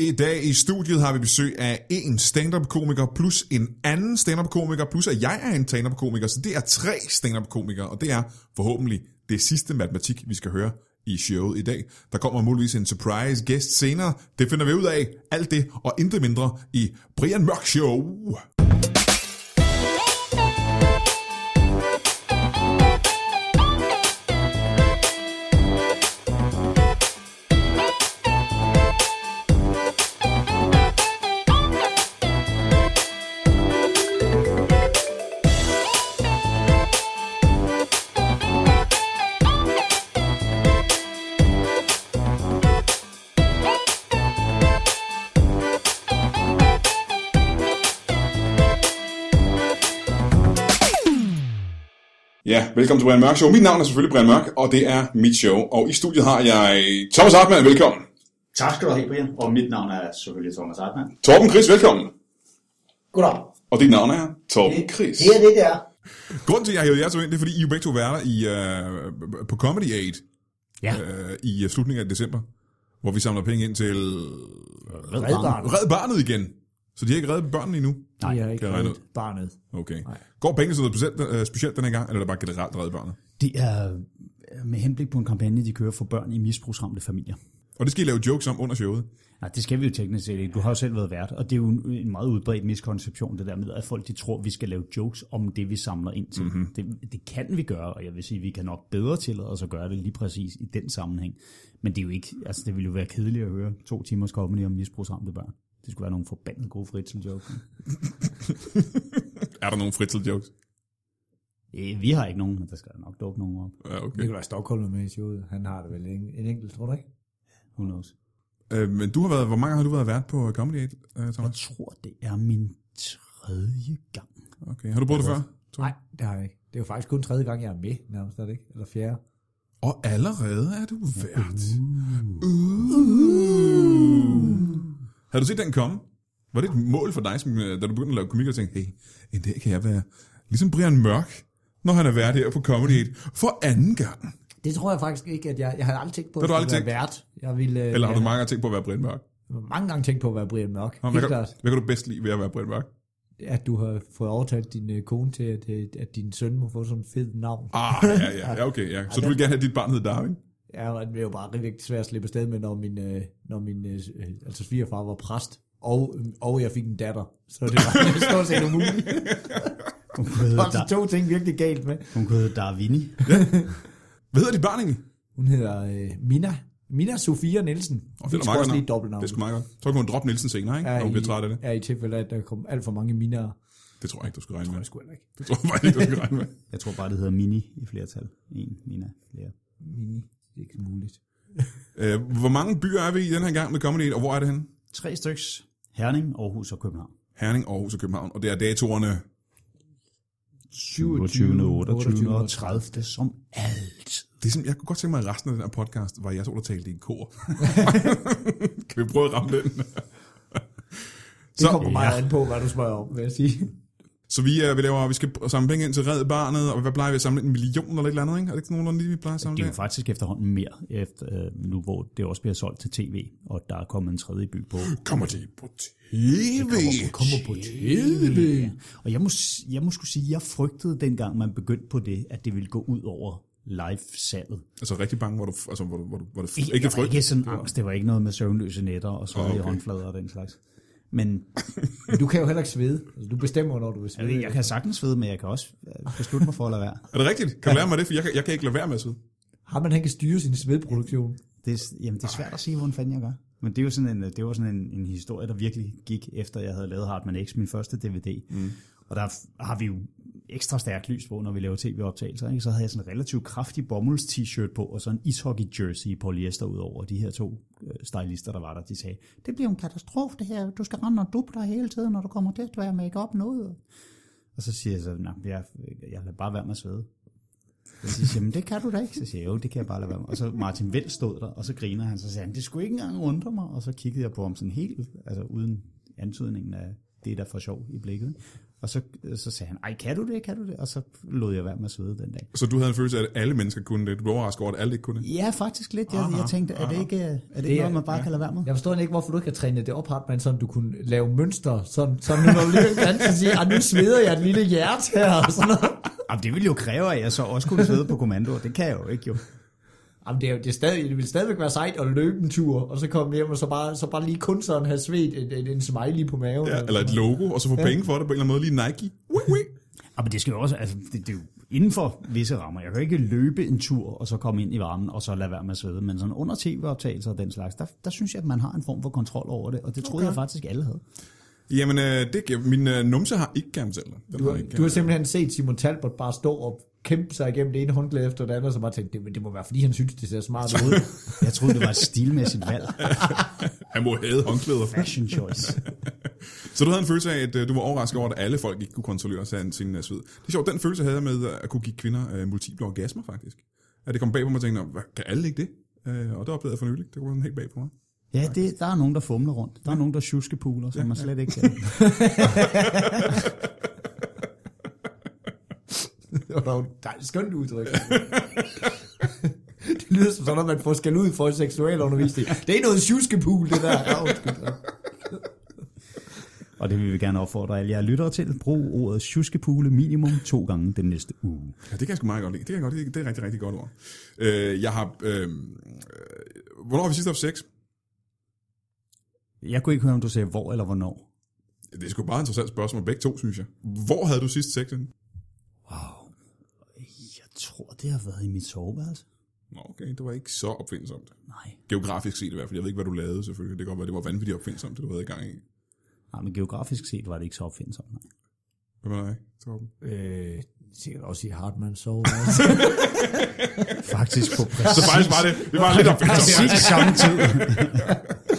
I dag i studiet har vi besøg af en stand-up-komiker plus en anden stand-up-komiker, plus at jeg er en stand-up-komiker, så det er tre stand-up-komikere, og det er forhåbentlig det sidste matematik, vi skal høre i showet i dag. Der kommer muligvis en surprise gæst senere. Det finder vi ud af. Alt det og intet mindre i Brian Mørk Show. Velkommen til Brian Mørk Show. Mit navn er selvfølgelig Brian Mørk, og det er mit show. Og i studiet har jeg Thomas Hartmann, velkommen. Tak skal du have, Brian. Og mit navn er selvfølgelig Thomas Hartmann. Torben Chris, velkommen. Goddag. Og dit navn er Torben Chris. Det er det, der. Grunden til, at jeg hævet jer to ind, det er, fordi I jo begge to værter i, uh, på Comedy Aid Ja. uh, i øh, slutningen af december, hvor vi samler penge ind til Red Red Barnet. Red Barnet igen. Så de har ikke reddet børnene endnu? Nej, jeg har ikke reddet barnet. Okay. Går pengene til noget specielt, uh, specielt den her gang, eller er det bare generelt reddet børnene? Det er øh, med henblik på en kampagne, de kører for børn i misbrugsramte familier. Og det skal I lave jokes om under showet. Nej, det skal vi jo teknisk set ikke. Du har jo selv været vært, og det er jo en meget udbredt miskonception, det der med, at folk de tror, vi skal lave jokes om det, vi samler ind til. Mm-hmm. Det, det kan vi gøre, og jeg vil sige, vi kan nok bedre tillade os at gøre det lige præcis i den sammenhæng. Men det er jo ikke, altså det ville jo være kedeligt at høre to timers comedy om misbrugsramte børn. Det skulle være nogle forbandet gode fritzel-jokes. Er der nogle fritzel jokes? Eh, Vi har ikke nogen, men der skal nok dukke nogen op. Ja, okay. Nikolaj Stockholm er med i showet. Han har det vel en, en enkelt, tror du ikke? Who knows? Øh, men du har været, hvor mange har du været vært på Comedy Aid, uh, Jeg Thomas? tror, det er min tredje gang. Okay. Har du prøvet det før? Nej, det har jeg ikke. Det er jo faktisk kun tredje gang, jeg er med, nærmest er det ikke? Eller fjerde. Og allerede er du vært. Uh. Har du set den komme? Var det et mål for dig, som, øh, da du begyndte at lave komik, og tænkte, hey, en dag kan jeg være ligesom Brian Mørk, når han er vært her på Comedy Aid for anden gang? Det tror jeg faktisk ikke, at jeg... Jeg havde aldrig tænkt på, at har jeg du være vært. Jeg ville... øh, Eller har du jeg, mange gange tænkt på at være Brian Mørk? har mange gange tænkt på at være Brian Mørk. Nå, Hvad kan, klart. hvad kan du bedst lide ved at være Brian Mørk? At du har fået overtalt din øh, kone til, at, at din søn må få sådan en fed navn. Ah, ja, ja, ja, okay. Ja. Så du vil gerne have, dit barn hedder Darwin? Ja, og det er jo bare rigtig svært at slippe afsted med, når min, øh, når min øh, altså svigerfar var præst, og, og jeg fik en datter. Så det var stort set umuligt. Hun kunne hedde, Der to ting virkelig galt med. hun kunne hedde Darwini. Hvad hedder dit barn egentlig? Hun hedder øh, Mina. Mina Sofia Nielsen. Vi det er skal meget også godt dobbeltnavn. Det er sgu meget godt. Så kan hun droppe Nielsen senere, ikke? Når hun bliver træt af det. Er i tilfælde, at der kommer alt for mange Minaer. Det tror jeg ikke, du skal regne med. Det skulle jeg ikke. Det tror jeg ikke, du skal regne med. Jeg tror bare, det hedder Mini i flertal. En, Mina, flere. Mini. Det er ikke muligt. Øh, hvor mange byer er vi i den her gang med Comedy og hvor er det henne? Tre styks. Herning, Aarhus og København. Herning, Aarhus og København. Og det er datorerne 27. 28. og 30. som alt. Det er sådan, jeg kunne godt tænke mig, at resten af den her podcast var jeg så, der talte i en kor. kan vi prøve at ramme den? Det Så- kommer meget an på, hvad du spørger om, vil jeg sige. Så vi, er, vi, laver, vi skal samle penge ind til Red Barnet, og hvad plejer vi at samle? En million eller et eller andet, ikke? Er det ikke nogenlunde lige, vi plejer at samle Det er jo det? faktisk efterhånden mere, efter, øh, nu hvor det også bliver solgt til tv, og der er kommet en tredje by på. Kommer det på tv? Kommer på tv. Og jeg må, jeg må skulle sige, jeg frygtede dengang, man begyndte på det, at det ville gå ud over live-salget. Altså rigtig bange, hvor du, altså, hvor du, hvor du, hvor du Ikke, frygt. ikke sådan angst, det var ikke noget med søvnløse nætter og Ah, okay. i okay. håndflader og den slags. Men Men du kan jo heller ikke svede. Altså, du bestemmer, når du vil svede. ved, jeg kan sagtens svede, men jeg kan også øh, beslutte mig for at lade være. Er det rigtigt? Kan du lære mig det? For jeg kan, jeg kan ikke lade være med at sidde. Har man, han kan styre sin svedproduktion. Det, er- jamen, det er svært at sige, hvordan fanden jeg gør. Men det er jo sådan en, det var sådan en, en historie, der virkelig gik efter, jeg havde lavet Hartman X, min første DVD. Mm. Og der har vi jo ekstra stærkt lys på, når vi laver tv-optagelser. Ikke? Så havde jeg sådan en relativt kraftig bomulds t-shirt på, og så en ishockey-jersey i polyester ud over. De her to øh, stylister, der var der, de sagde, det bliver en katastrofe det her. Du skal rende og duppe dig hele tiden, når du kommer til at være make-up noget. Og så siger jeg så, nej, jeg, jeg lader bare være med at svede. Så siger men jamen det kan du da ikke. Så siger jeg, jo, det kan jeg bare lade være med. Og så Martin Vel stod der, og så griner han, så sagde han, det skulle ikke engang undre mig. Og så kiggede jeg på ham sådan helt, altså uden antydningen af det er da for sjov i blikket. ikke? Og så, så sagde han, ej, kan du det, kan du det? Og så lod jeg være med at svede den dag. Så du havde en følelse af, at alle mennesker kunne det. Du blev overrasket over, at alle ikke kunne det. Ja, faktisk lidt. Jeg, jeg tænkte, er det ikke, er det ikke Det er- noget, man bare kan lade være med? Jeg forstår ikke, hvorfor du ikke har trænet det op, Hartmann, sådan du kunne lave mønster, sådan, sådan når du lige kan så sige, "Ah, nu sveder jeg et lille hjerte her, og sådan noget. Jamen, det ville jo kræve, at jeg så også kunne svede på kommando, og det kan jeg jo ikke jo. Jamen, det, er, jo- det, er stadig, det vil stadigvæk være sejt at løbe en tur, og så komme hjem, og så bare, så bare lige kun sådan have svedt en, en, en smiley på maven. Ja, eller et logo, og så få penge for det på en eller anden måde. Lige Nike. Wee, wee. Ja, men det skal jo også, altså, det, det er jo inden for visse rammer. Jeg kan jo ikke løbe en tur, og så komme ind i varmen, og så lade være med at svede. Men sådan under tv-optagelser og den slags, der, der synes jeg, at man har en form for kontrol over det, og det troede Okay. jeg faktisk alle havde. Jamen, øh, det, giver- min øh, numse har ikke gamzeller. Den Du, har ikke, du har simpelthen set Simon Talbot bare stå og kæmpe sig igennem det ene håndklæde efter det andet, og så bare tænkt, det, det må være, fordi han synes, det ser smart ud. Jeg troede, det var et stilmæssigt valg. Han må have håndklæder. Fashion choice. Så du havde en følelse af, at øh, du var overrasket over, at alle folk ikke kunne kontrollere sig sin øh, sved. Det er sjovt, den følelse havde jeg med øh, at kunne give kvinder øh, multiple orgasmer, faktisk. At det kom bag på mig og tænkte, "Nå, hvad, kan alle ikke det? Øh, og det oplevede jeg for nylig. Det var sådan helt bag på mig. Ja, det, der er nogen, der fumler rundt. Der er nogen, der tjuskepuler, som man slet ikke kan. Det var dog et dejligt skønt udtryk. det lyder som sådan, at man får skal ud for seksualundervisning. Det er noget tjuskepul, det der. Ja. Og det vil vi gerne opfordre alle jer lyttere til. Brug ordet tjuskepule minimum to gange den næste uge. Ja, det kan jeg sgu meget godt lide. Det, kan jeg godt lide. det er rigtig, rigtig godt ord. Øh, jeg har... Øh, øh, hvornår har vi sidst haft sex? Jeg kunne ikke høre, om du sagde hvor eller hvornår. Det er sgu bare et interessant spørgsmål, begge to, synes jeg. Hvor havde du sidst sex? Wow. Jeg tror, det har været i mit soveværelse. Nå, okay, det var ikke så opfindsomt. Nej. Geografisk set i hvert fald. Jeg ved ikke, hvad du lavede selvfølgelig. Det kan godt være, det var vanvittigt opfindsomt, det du havde i gang i. Nej, men geografisk set var det ikke så opfindsomt. Nej. Hvad med dig, Torben? Øh, sikkert også i Hartmann sove. Faktisk på præcis, Så faktisk var det, det var lidt opfindsomt. præcis samme tid.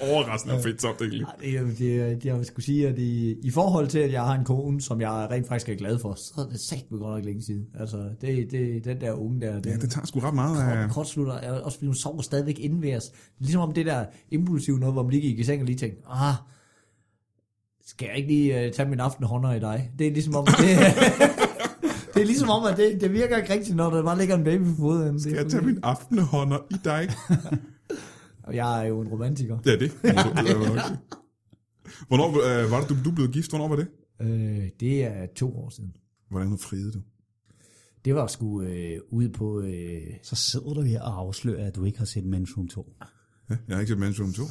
Det overraskende opfindsomt, egentlig. det, er- det, er- det, jeg skulle sige, at i, i forhold til, at jeg har en kone, som jeg rent faktisk er glad for, så er det sagt godt nok længe siden. Altså, det, det, den der unge der, Ja, det tager sgu ret meget af... Kort, kortslutter, er også fordi hun sover stadigvæk indværs. Ligesom om det der impulsive noget, hvor man lige gik i seng og lige tænkte, ah, skal jeg ikke lige uh, tage min aftenhånder i dig? Det er ligesom om, det, det er ligesom om, at det, det virker ikke rigtigt, når der bare ligger en baby på foden. Skal jeg tage min aftenhånder i dig? Og jeg er jo en romantiker. Ja, det. er. Hvornår øh, var det, du, du blev gift? Hvornår var det? Øh, det er to år siden. Hvordan friede du? Det var sgu øh, ude på... Øh, Så sidder du her og afslører, at du ikke har set Men's Room 2. Ja, jeg har ikke set Man's Room 2.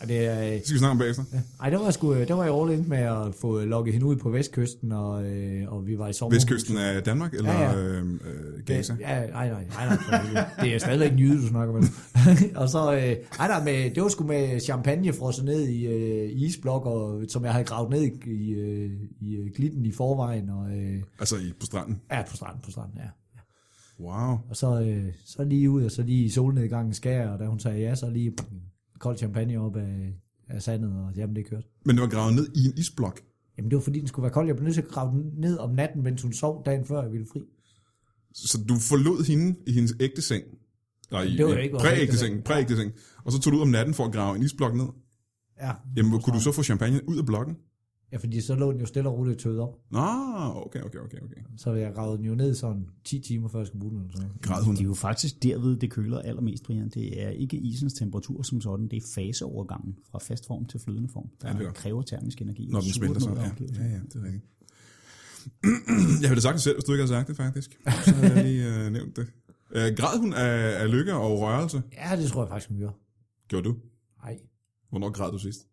og det øh, Det skal vi snakke om bagefter. ej, der var, sgu, der var jeg all in med at få lukket hende ud på vestkysten, og, øh, og vi var i sommer. Vestkysten af Danmark, eller Ja, ja. Øh, øh, Gaza? Ja, nej, nej, nej, nej, helvede. det er stadigvæk en jyde, du snakker med. og så, øh, nej, nej, med, det var sgu med champagne frosset ned i øh, isblok, og, som jeg havde gravet ned i, i, øh, i øh, glitten i forvejen, og øh, Altså i, på stranden. ja, på stranden, på stranden, ja. Wow. Og så, øh, så lige ud, og så lige i solnedgangen skær, og da hun sagde ja, så lige kold champagne op af, af sandet, og jamen, det kørte. Men det var gravet ned i en isblok. Jamen, det var fordi, den skulle være kold. Jeg blev nødt til at grave den ned om natten, mens hun sov dagen før, jeg ville fri. Så du forlod hende i hendes ægte seng. Nej, Det var i ikke præægte seng. Præægte seng. Og så tog du ud om natten for at grave en isblok ned. Ja, Jamen, kunne du så få champagne ud af blokken? Ja fordi så lå den jo stille og roligt tøet op. Nå, okay, okay, okay, okay. Så jeg gravede den jo ned sådan 10 timer, før jeg skulle bruge den. Eller sådan hun? Det er jo faktisk derved, det køler allermest, Brian. Det er ikke isens temperatur som sådan, det er faseovergangen fra fast form til flydende form, der Ja, er kræver termisk energi. Når den ud sig. Ja, ja, ja, det er rigtigt. Jeg ville have sagt det selv, hvis du ikke havde sagt det, faktisk. Så havde jeg lige øh, nævnt det. Øh, græd hun af, af lykke og rørelse? Ja, det tror jeg faktisk, hun gjorde. Gjorde du? Nej, Hvornår græd du sidst?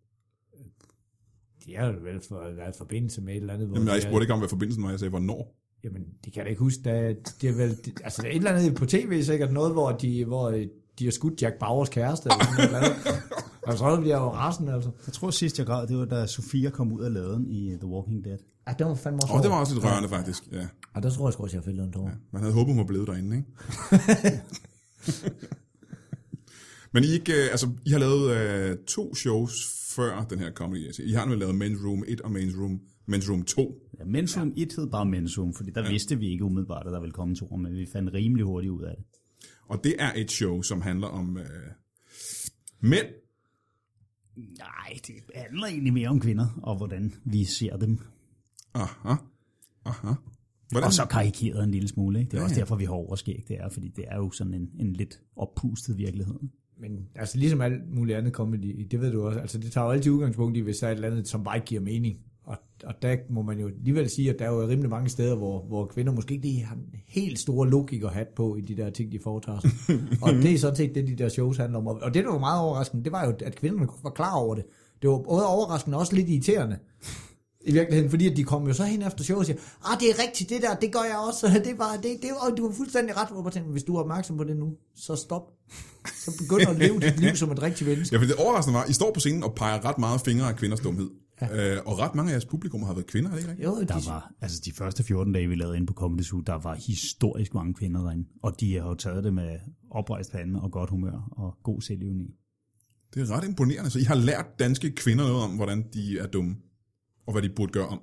Det er jo vel for, været i forbindelse med et eller andet. Hvor Jamen, jeg det spurgte ikke om, hvad forbindelsen var. Jeg sagde, hvornår? Jamen, det kan jeg da ikke huske. Da, det er vel, det, altså, der er et eller andet på tv sikkert noget, hvor de, hvor øh, de har skudt Jack Bauers kæreste. Eller sådan noget. og så bliver jeg jo rasen, altså. Jeg tror sidst jeg græd, det var da Sofia kom ud af laden i The Walking Dead. Ja, det var fandme også Åh, oh, det var også lidt rørende, faktisk. Ja. Ja, der tror jeg også, jeg fældet en tår. Man havde håbet, hun var blevet derinde, ikke? Men I, ikke, øh, altså, I har lavet øh, to shows før den her comedy. Altså, I har nu lavet Men's Room 1 og Men's Room, Men's Room 2. Ja, Men's Room 1 hed bare Men's Room, fordi der ja. vidste vi ikke umiddelbart, at der ville komme to, men vi fandt rimelig hurtigt ud af det. Og det er et show, som handler om øh, mænd, Nej, det handler egentlig mere om kvinder, og hvordan vi ser dem. Aha. Aha. Hvordan? Og så karikeret en lille smule. Ikke? Det er Ja, også ja. derfor, vi har overskæg. Det er, fordi det er jo sådan en, en lidt oppustet virkelighed. Men altså ligesom alt muligt andet comedy, det ved du også, altså det tager jo altid udgangspunkt i, hvis der er et eller andet, som bare ikke giver mening. Og, og der må man jo alligevel sige, at der er jo rimelig mange steder, hvor, hvor kvinder måske ikke lige har en helt store logikerhat på i de der ting, de foretager sig. og det er sådan set det, de der shows handler om. Og det, der var meget overraskende, det var jo, at kvinderne var klar over det. Det var både overraskende og også lidt irriterende. I virkeligheden, fordi at de kom jo så hen efter showet og siger, ah, det er rigtigt, det der, det gør jeg også, det var, det, det var, du var fuldstændig ret, hvor jeg tænkte, hvis du er opmærksom på det nu, så stop. Så begynd at leve dit liv som et rigtigt menneske. Ja, for det overraskende var, I står på scenen og peger ret meget fingre af kvinders dumhed. Ja. Øh, og ret mange af jeres publikum har været kvinder, er det ikke rigtigt? Jo, de, Der var, altså de første 14 dage, vi lavede inde på Comedy Zoo, der var historisk mange kvinder derinde. Og de har jo taget det med oprejst pande og godt humør og god selvivning. Det er ret imponerende. Så I har lært danske kvinder noget om, hvordan de er dumme, og hvad de burde gøre om.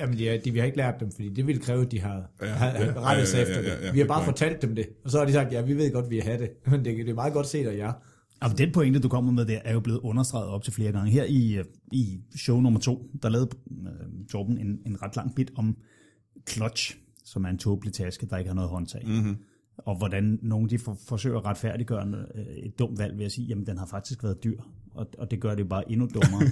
Jamen, de, er- de, vi har ikke lært dem, fordi det ville kræve, at de har, Ja, ja, har, ja, rettet sig ja, ja, efter ja, ja, det. ja, Vi har bare fortalt dem det, og så har de sagt, ja, vi ved godt, vi har det, men det, det er meget godt set af jer. Og den pointe, du kommer med der, er jo blevet understreget op til flere gange. Her i, øh, i show nummer to, der lavede øh, Torben en, en ret lang bit om clutch, som er en tåbelig taske, der ikke har noget håndtag. Mm-hmm. Og hvordan nogen de for, forsøger at retfærdiggøre en, øh, et dumt valg ved at sige, jamen den har faktisk været dyr, og, og det gør det bare endnu dummere.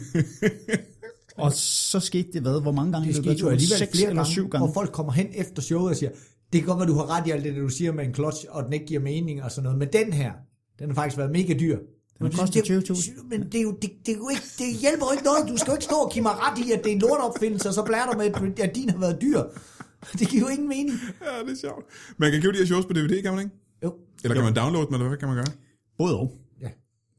og så skete det hvad? Hvor mange gange? Det skete jo turen? alligevel Seks flere eller gange, syv gange. hvor folk kommer hen efter showet og siger, det kan godt være, du har ret i alt det, du siger med en clutch, og den ikke giver mening og sådan noget, men den her, den har faktisk været mega dyr. Den har kostet 20.000. Men det, er jo, det, det, er jo ikke, det hjælper jo ikke noget. Du skal jo ikke stå og give mig ret i, at det er en lortopfindelse, og så blærer du med, at din har været dyr. Det giver jo ingen mening. Ja, det er sjovt. Man kan købe de her shows på DVD, kan man ikke? Jo. Eller kan man downloade dem, eller hvad kan man gøre? Både og.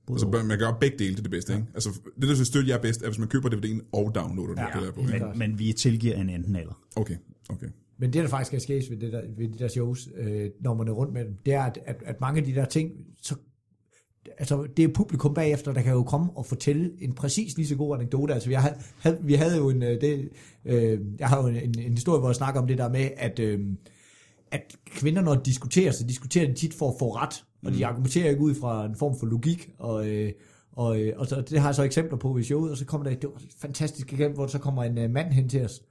Ja. Altså, man kan gøre begge dele til det bedste, ikke? Altså, det, der skal støtte jer bedst, er, hvis man køber DVD'en og downloader den. Ja, det der på, ikke? Men, men vi tilgiver en enten eller. Okay, okay. Men det, der faktisk er sket ved, det der, ved de der shows, øh, når man er rundt med dem, det er, at, at, at mange af de der ting, så, altså det er publikum bagefter, der kan jo komme og fortælle en præcis lige så god anekdote. Altså vi, har, havde, vi havde jo en, øh, det, øh, jeg har jo en, en, en historie, hvor jeg snakker om det der med, at, øh, at kvinder, når de diskuterer, så diskuterer de tit for at få ret, og de argumenterer ikke ud fra en form for logik, og, øh, og, øh, og så, det har jeg så eksempler på i showet, og så kommer der, var et fantastisk eksempel, hvor så kommer en øh, mand hen til os,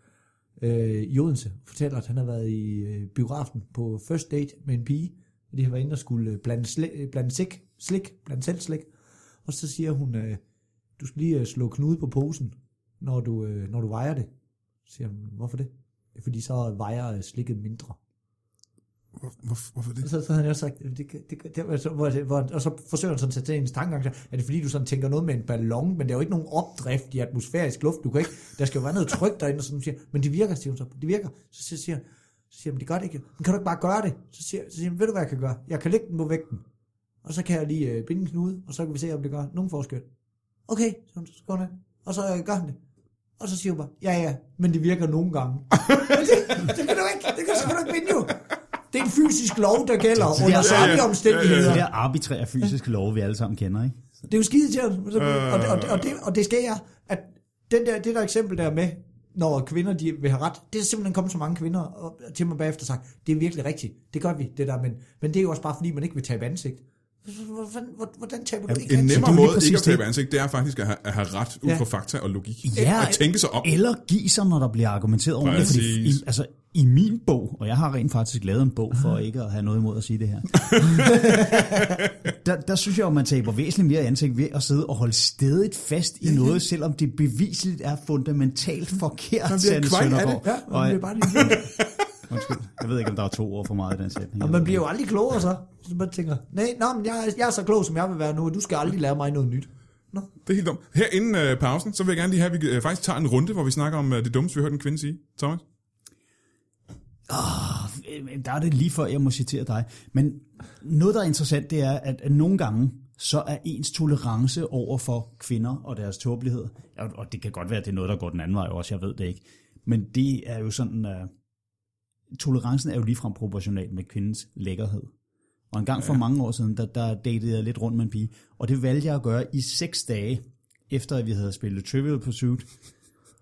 øh, i Odense, fortæller, at han har været i øh, biografen på first date med en pige, og de har været inde og skulle øh, blande, slik, øh, blande slik, slik, blande selv slik, og så siger hun, øh, du skal lige øh, slå knude på posen, når du, øh, når du vejer det. Så siger han, hvorfor det? Det er fordi, så vejer slikket mindre. Hvor, hvor, hvorfor det? Og så, så havde han jo sagt, det, det, det, altså, det, så, hvor, hvor, og så forsøger han sådan at sætte hendes tankegang, så er det fordi, du sådan tænker noget med en ballon, men der er jo ikke nogen opdrift i atmosfærisk luft, du kan ikke, der skal jo være noget tryk derinde, og sådan siger, men det virker, siger hun så, det virker, så siger, siger, så siger han, det gør det ikke, men kan du ikke bare gøre det? Så siger, så siger han, ved du hvad jeg kan gøre? Jeg kan lægge den på vægten, og så kan jeg lige øh, binde en knude, og så kan vi se, om det gør nogen forskel. Okay, så, så går han og så øh, gør han det. Og så siger hun bare, ja ja, men det virker nogle gange. Det, det kan du ikke, det kan så kan du ikke binde jo. Det er en fysisk lov, der gælder Det er- under ja, særlige ja. omstændigheder. Det er arbitrære fysiske love, vi alle sammen kender, ikke? Det er jo skide til, og, og, og, og, det, og det skal jeg, at den der, det der eksempel der med, når kvinder de vil have ret, det er simpelthen kommet så mange kvinder og, til mig bagefter og sagt, det er virkelig rigtigt, det gør vi, det der, men, men det er jo også bare fordi, man ikke vil tabe ansigt. Hvordan, taber du ikke En nemmere det er måde ikke at tabe det. ansigt, det er faktisk at have, at have ret ud fra fakta og logik. Ja, at tænke sig om. Eller give sig, når der bliver argumenteret ordentligt. Fordi, i, Præcis. altså, i min bog, og jeg har rent faktisk lavet en bog for ikke at have noget imod at sige det her, der, der synes jeg jo, man taber væsentligt mere ansigt ved at sidde og holde stedigt fast i noget, selvom det beviseligt er fundamentalt forkert, Sanne det. Søndergaard. Ja, Og- bliver bare lige Undskyld, jeg ved ikke, om der er to ord for meget i den sætning. Og man bliver jo aldrig klogere så. Så man tænker, nej, nå, men jeg, jeg er så klog, som jeg vil være nu, og du skal aldrig lære mig noget nyt. Nå. Det er helt dumt. Her inden øh, pausen, så vil jeg gerne lige have, at vi øh, faktisk tager en runde, hvor vi snakker om øh, det dummeste, vi har hørt en kvinde sige. Thomas? Øh, der er det lige før, jeg må citere dig. Men noget, der er interessant, det er, at, at nogle gange, så er ens tolerance over for kvinder og deres tåbelighed, og, og det kan godt være, at det er noget, der går den anden vej også, jeg ved det ikke, men det er jo sådan, uh, tolerancen er jo ligefrem proportional med kvindens lækkerhed. Og en gang for mange år siden, der, der datede jeg lidt rundt med en pige, og det valgte jeg at gøre i seks dage, efter at vi havde spillet Trivial Pursuit,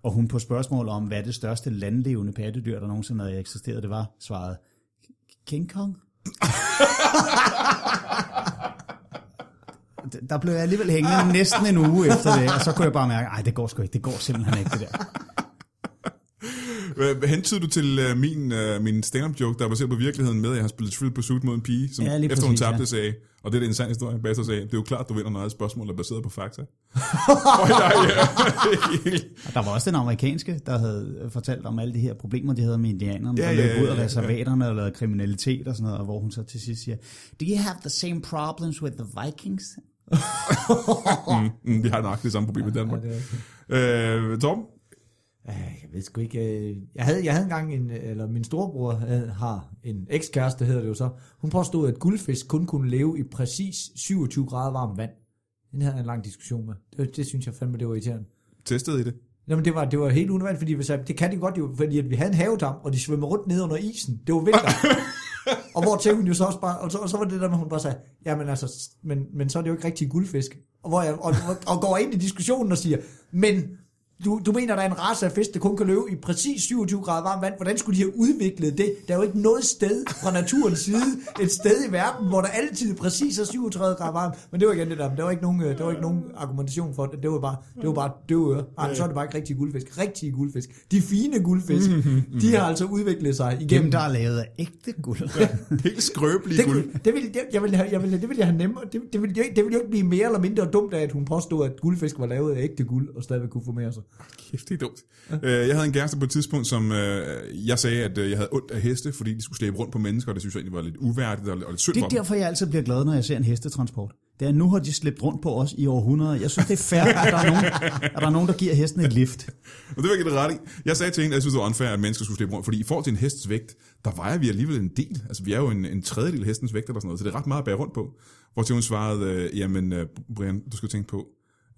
og hun på spørgsmål om, hvad det største landlevende pattedyr, der nogensinde havde eksisteret, det var, svarede, King Kong. der blev jeg alligevel hængende næsten en uge efter det, og så kunne jeg bare mærke, nej, det går sgu ikke, det går simpelthen ikke det der. Hvad hentede du til uh, min, uh, min stand-up joke, der er baseret på virkeligheden med, at jeg har spillet Trivial Pursuit mod en pige, som Ja, efter hun præcis, tabte ja. sagde, og det er en sand historie, bagefter sagde, det er jo klart, du vinder, når et spørgsmål er baseret på fakta. ja, ja. Der var også den amerikanske, der havde fortalt om alle de her problemer, de havde med indianerne, Ja, der løb ja, ud af ja, ja. reservaterne og lavede kriminalitet og sådan noget, og hvor hun så til sidst siger, Do you have the same problems with the Vikings? mm, vi har nok det samme problem i Danmark. Ja, det er Øh, Torben? Øh, Jeg ved sgu ikke. øh, Jeg havde, jeg havde engang en, eller min storebror havde, har en ekskæreste, hedder det jo så. Hun påstod, at guldfisk kun kunne leve i præcis 27 grader varmt vand. Den havde jeg en lang diskussion med. Det, det synes jeg fandme, det var irriterende. Testede I det? Jamen, det var, det var helt unødvendigt, fordi vi sagde, det kan de godt jo, fordi at vi havde en havedam, og de svømmer rundt ned under isen. Det var vinter. og hvor til hun jo så også bare, og så, og så var det der med, hun bare sagde, jamen altså, men, men så er det jo ikke rigtig guldfisk. Og, hvor jeg, og, og, og går ind i diskussionen og siger, men du, du mener, der er en race af fisk, der kun kan løbe i præcis 27 grader varmt vand. Hvordan skulle de have udviklet det? Der er jo ikke noget sted fra naturens side, et sted i verden, hvor der altid præcis er 37 grader varmt. Men det var igen det der, der var ikke nogen, øh, der var ikke nogen argumentation for det. Det var bare, det var bare døve ører. Så er det bare ikke rigtige guldfisk. Rigtige guldfisk. De fine guldfisk, de har altså udviklet sig igennem Dem, der er lavet af ægte guld. Helt skrøbelige det, guld. det, ville, det, jeg ville have, jeg ville, det ville jeg have nemmere. Det, det, ville, det ville jo ikke blive mere eller mindre dumt af, at hun påstod, at guldfisk var lavet af ægte guld, og stadigvæk kunne formere sig. Kæft, det er dumt. Øh, Jeg havde en kæreste på et tidspunkt, som øh, jeg sagde, at øh, jeg havde ondt af heste, fordi de skulle slæbe rundt på mennesker, og det synes jeg egentlig var lidt uværdigt og og lidt synd Det er derfor, jeg altid bliver glad, når jeg ser en hestetransport. Det er, nu har de slæbt rundt på os i århundreder. Jeg synes, det er fair, at der er nogen, at der, er nogen der giver hesten et lift. Og det var ikke ret i. Jeg sagde til hende, at jeg synes, det var unfair, at mennesker skulle slæbe rundt, fordi i forhold til en hestes vægt, der vejer vi alligevel en del. Altså, vi er jo en, en tredjedel af hestens vægt eller sådan noget, så det er ret meget at bære rundt på. Hvor til hun svarede, øh, jamen, øh, Brian, du skal tænke på,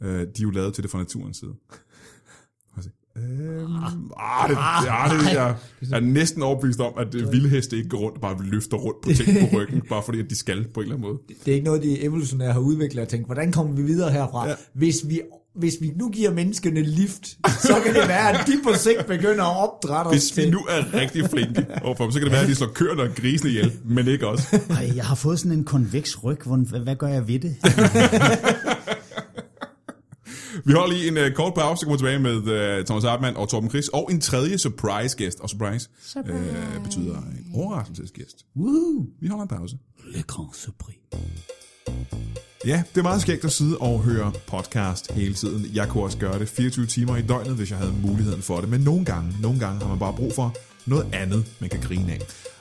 øh, de er jo lavet til det fra naturens side. Øhm, ah, det, ja, det, jeg, jeg er næsten overbevist om, at øh, vilde heste ikke går rundt og bare løfter rundt på ting på ryggen, bare fordi at de skal på en eller anden måde. Det er ikke noget, de evolutionære har udviklet og tænkt, hvordan kommer vi videre herfra? Ja. Hvis, vi, hvis vi nu giver menneskene lift, så kan det være, at de på sigt begynder at opdrætte os Hvis vi til. nu er rigtig flinke overfor dem, så kan det være, at de slår køerne og grisene ihjel, men ikke os. Ej, jeg har fået sådan en konveks ryg. Hvordan, hvad, hvad gør jeg ved det? Vi holder lige en uh, kort pause, så kommer tilbage med uh, Thomas Hartmann og Torben Chris, og en tredje surprise-gæst. Og surprise, surprise. Uh, betyder en overraskelsesgæst. Woohoo! Vi holder en pause. Le grand surprise. Ja, det er meget skægt at sidde og høre podcast hele tiden. Jeg kunne også gøre det 24 timer i døgnet, hvis jeg havde muligheden for det. Men nogle gange, nogle gange har man bare brug for noget andet, man kan grine af.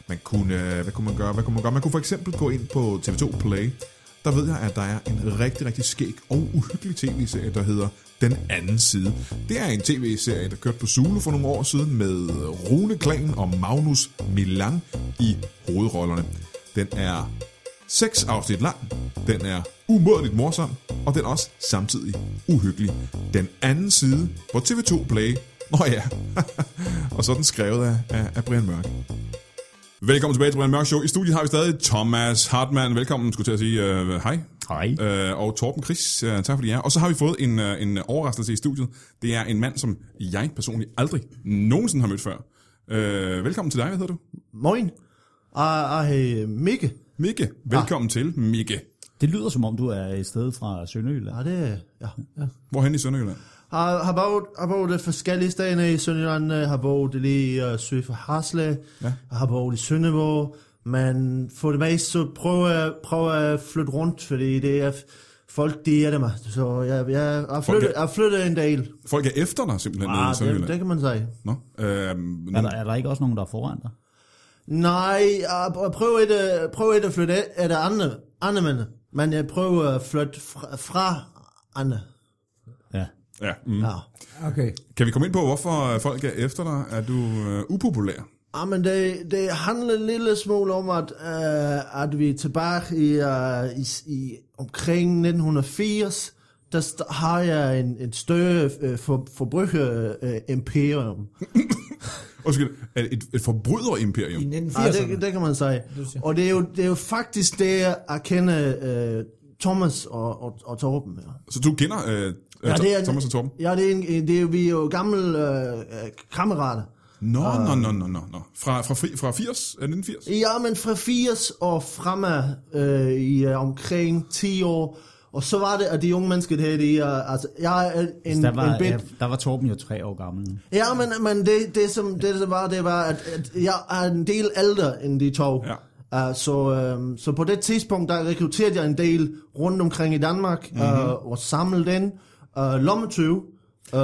Man kunne, hvad kunne man gøre? Hvad kunne man gøre? Man kunne for eksempel gå ind på TV2 Play. Der ved jeg, at der er en rigtig, rigtig skæg og uhyggelig tv-serie, der hedder Den Anden Side. Det er en tv-serie, der kørte på Zulu for nogle år siden med Rune Klan og Magnus Milan i hovedrollerne. Den er seks afsnit lang. Den er umådeligt morsom, og den er også samtidig uhyggelig. Den anden side på TV2 Play. Nå ja, og så er den skrevet af, af, af Brian Mørk. Velkommen tilbage til Brian Mørk Show. I studiet har vi stadig Thomas Hartmann. Velkommen, skulle jeg til at sige uh, hej. Hej. Uh, og Torben Chris, uh, tak fordi I er. Og så har vi fået en, uh, en overraskelse i studiet. Det er en mand, som jeg personligt aldrig nogensinde har mødt før. Uh, velkommen til dig, hvad hedder du? Moin. Jeg er Mikke. Mikke. Velkommen ah. til, Mikke. Det lyder som om, du er et sted fra Sønderjylland. Ja, det er ja. Hvorhen i Sønderjylland? Jeg har boet, har boet forskellige steder i Sønderjylland. Jeg har boet lige uh, syd for Hasle. Ja. Jeg har boet i Sønderborg. Men for det meste så prøver jeg, prøver jeg at flytte rundt, fordi det er folk, de er det mig. Så jeg, jeg, har flyttet, er- jeg har flyttet en del. Folk er efter dig simpelthen nede i Ah, det, Sønderjylland. det, kan man sige. Nå, øhm, Er der, er der ikke også nogen, der er foran dig? Nej, jeg prøver ikke, at- prøver ikke at flytte af det andre, andre mænd. Men jeg prøver at flytte fra, fra andre. Ja. ja, mm. Ja. Okay. Kan vi komme ind på, hvorfor øh, folk er efter dig? Er du øh, upopulær? Ja, men det, det handler en lille smule om, at, uh, at vi er tilbage i, uh, i, i omkring 1980, der st- har jeg en, en større uh, for, forbruger-imperium. Undskyld, er det et, et I forbryderimperium? 1980'erne. Ja, det, det kan man sige. Og det er jo, det er jo faktisk det, jeg kender uh, Thomas og, og, og Torben. Ja. Så du kender øh, Ja, det er, Thomas og Torben? Ja, det er, en, det er vi er jo gamle uh, kammerater. Nå, nå, nå, nå, nå, nå. Fra, fra, fri- fra 80? Er det 1980? Ja, men fra 80 og fremad øh, i øh, omkring 10 år. Og så var det, at de unge mennesker her, de, uh, altså, jeg er en, der, var, en bit, ja, der var Torben jo tre år gammel. Ja, men, men det, det, som, det, som var, det var, at, at jeg er en del ældre end de to. Ja. Uh, så, um, så på det tidspunkt, der rekrutterede jeg en del rundt omkring i Danmark, Mhm. mm-hmm. og samlede den. Uh, lommetyv. Uh,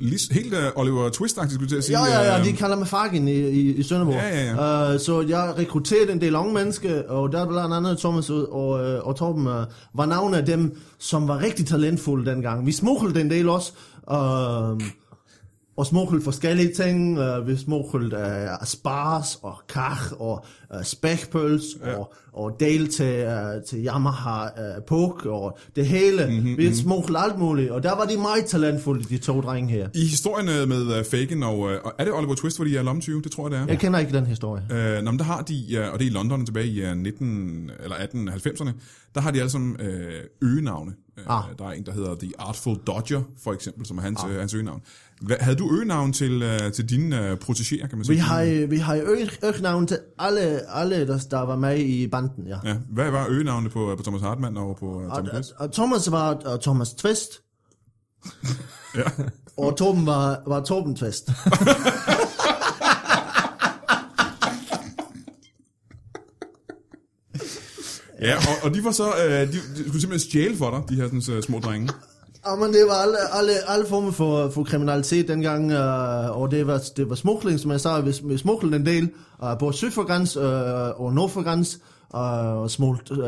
Lige, helt uh, Oliver Twist-agtigt, skulle jeg til at sige. Ja, ja, ja, øh, de kalder mig Fagin i, i, i Sønderborg. Ja, ja, Uh, så jeg rekrutterede en del unge mennesker, og der er blandt andet Thomas og, og, øh, Torben uh, var nogle af dem, som var rigtig talentfulde dengang. Vi smuglede en del også, uh, og smuglede forskellige ting. Uh, vi smuglede uh, spars og kach og uh, spækpøls ja. og, og del til, uh, til Yamaha uh, Puk og det hele. Mm-hmm, vi smuglede alt muligt, og der var de meget talentfulde, de to drenge her. I historien øh, med uh, Fagin og, uh. Er det Oliver Twist, hvor de er lommetyve? Det tror jeg, det er. Jeg kender ikke den historie. Øh, nå, men der har de, uh, og det er i London tilbage i uh, 19 eller 1890'erne, der har de alle sammen øh, øgenavne. Ah. Uh, der er en, der hedder The Artful Dodger, for eksempel, som er hans, ah. øh, hans øgenavn. Hvad, havde du øgenavn til, uh, til dine uh, protegéer, kan man sige? Vi har, vi har øgenavn til alle, alle der, der var med i banden, ja. Ja, hvad var øgenavnet på, på Thomas Hartmann og på uh, Tom Og, Chris? og Thomas var uh, Thomas Twist, Ja. og Torben var, var Torben Twist. ja, og, og de var så, uh, de, de skulle simpelthen stjæle for dig, de her sådan, uh, små drenge. Ja, men det var alle, alle, alle former for, for kriminalitet dengang, uh, og det var, det var smugling, som jeg sagde, vi, vi smuglede en del, uh, både syd for græns uh, og nord for græns, uh, og uh,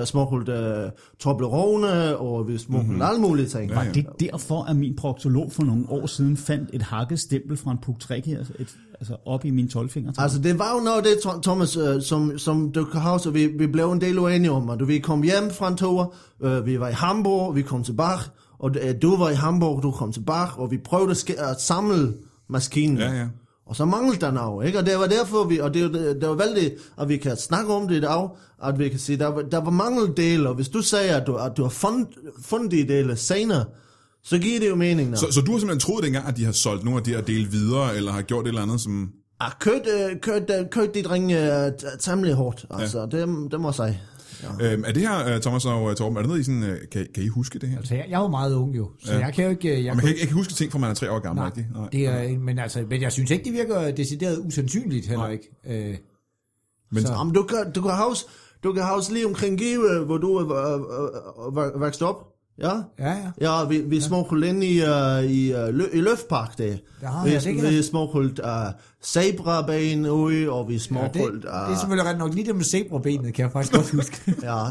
smuglede uh, Toblerone, og vi smuglede mm-hmm. alle mulige ting. Ja, ja. Det er derfor, at min proktolog for nogle år siden fandt et hakket stempel fra en puk her, et, altså op i min 12-finger. Altså, det var jo noget det, Tho- Thomas, uh, som, som du kan huske, vi, vi blev en del uenige om, og vi kom hjem fra en tur, uh, vi var i Hamburg, vi kom tilbage, og uh, du var i Hamburg, du kom tilbage, og vi prøvede at, at samle maskinen. Ja, ja. Og så manglede der noget, ikke? Og det var derfor, vi, og det, jo- det var vældig, at vi kan snakke om det i dag, at vi kan sige, der, var- der var mangeldele, og hvis du siger, at du, at du har fundet, fundet de dele senere, så giver det jo mening. Så, så du har simpelthen troet dengang, at de har solgt nogle af de her dele videre, eller har gjort et eller andet, som... Ah, kørt, øh, kørt, øh, kørt de drenge uh, temmelig hårdt, altså, ja. det, det må jeg sige. Ja. Øhm, er det her, uh, Thomas og uh, Torben, er det noget, I sådan, uh, kan, kan I huske det her? Altså, jeg, jeg er jo meget ung jo, så Ja. jeg kan jo ikke... Jeg Og man kan ikke, ikke huske ting, fra man er tre år gammel, Nej, rigtigt? det er, men, altså, men jeg synes ikke, det virker decideret usandsynligt heller Nej. ikke. Øh, Men, Så- Jamen, du kan, du kan huske, du kan huske lige omkring Give, hvor du er øh, øh, øh, vokset op. Ja? ja, ja. Ja, vi, vi smuglede ind i, uh, i, uh, lø, i Løftpark der. Ja, vi, ja, det vi smuglede uh, zebraben ude, og vi ja det, smuglede... det er selvfølgelig ret nok lige det med zebrabenet, kan jeg faktisk godt huske. Ja,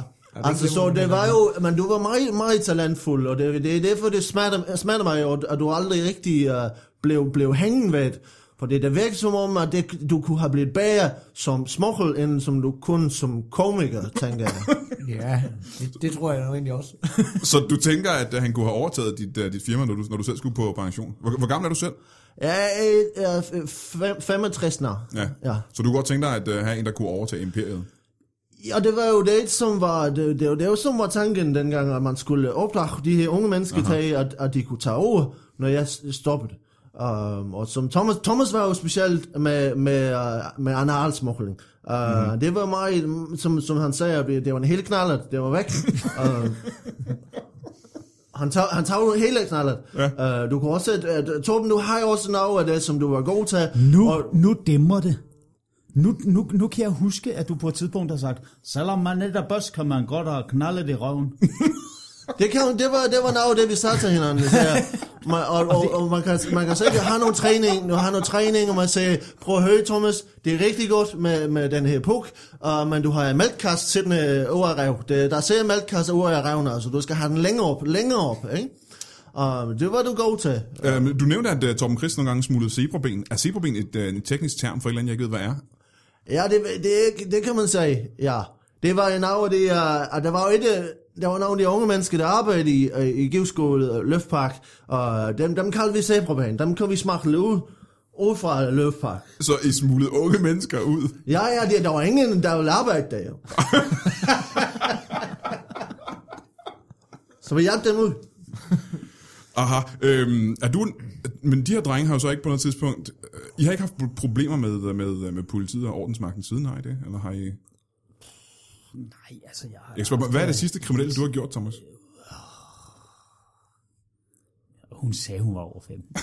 det altså så det var jo, men du var meget, meget talentfuld, og det, det er derfor, det smatter, smatter mig, og, at du aldrig rigtig uh, blev, blev hængen ved. For det, det virker som om, at det, du kunne have blivet bedre som smuggel, end som du kunne som komiker, tænker jeg. ja, det, det tror jeg jo egentlig også. så du tænker, at han kunne have overtaget dit, uh, dit firma, når du, når du selv skulle på pension? Hvor, hvor gammel er du selv? Jeg er øh, fem- 65 nu. Ja. ja. Så du kunne godt tænke dig at uh, have en, der kunne overtage imperiet? Ja, det var jo det, som var, det, det, det var som var tanken dengang, at man skulle opdrage de her unge mennesker til, at, at de kunne tage over, når jeg stoppede. Um, og som Thomas, Thomas var jo specielt med, med, uh, med analsmokling. Uh, mm-hmm. Det var meget, som, som han sagde, det var en hel knallet, det var væk. uh, han tager, han tager jo hele knallet. Ja. Uh, du kan også, uh, Torben, du har jo også noget af det, som du var god til. Nu, Og, nu dæmmer det. Nu, nu, nu kan jeg huske, at du på et tidspunkt har sagt, selvom man er der bøs, kan man godt have knaldet i røven. Det, kan, det, var, det var noget det, vi sagde til hinanden. Så, man, og, og, og, man, kan, man kan sikkert have nogle træning, nu har nogle træning, og man siger, prøv at høre Thomas, det er rigtig godt med, med den her puk, uh, men du har en mælkkast siddende over rev. Det, der ser mælkkast over i revne, altså du skal have den længere op, længere op, ikke? Uh, det var du god til. Uh, du nævnte, at uh, Torben Chris nogle gange smuglede zebraben. Er zebraben et, uh, et teknisk term for et eller andet, jeg ikke ved, hvad er? Ja, det, det, det kan man sige, ja. Det var en af de, uh, der var jo et, øh, der var nogle af de unge mennesker, der arbejdede i, øh, i Givskål uh, Løftpark, og dem, dem kaldte vi zebrabanen. Dem kan vi smage ud, ud fra Løftpark. Så I smuglede unge mennesker ud? Ja, ja, det, der var ingen, der ville arbejde der jo. Så vi hjalp dem ud. Aha. Øhm, er du en, men de her drenge har jo så ikke på noget tidspunkt... øh, I har ikke haft problemer med, med, med politiet og ordensmagten siden, har I det? Eller har I... Nej, altså jeg har... Jeg spørger, hvad er det sidste kriminelle, du har gjort, Thomas? Hun sagde, hun var over 15.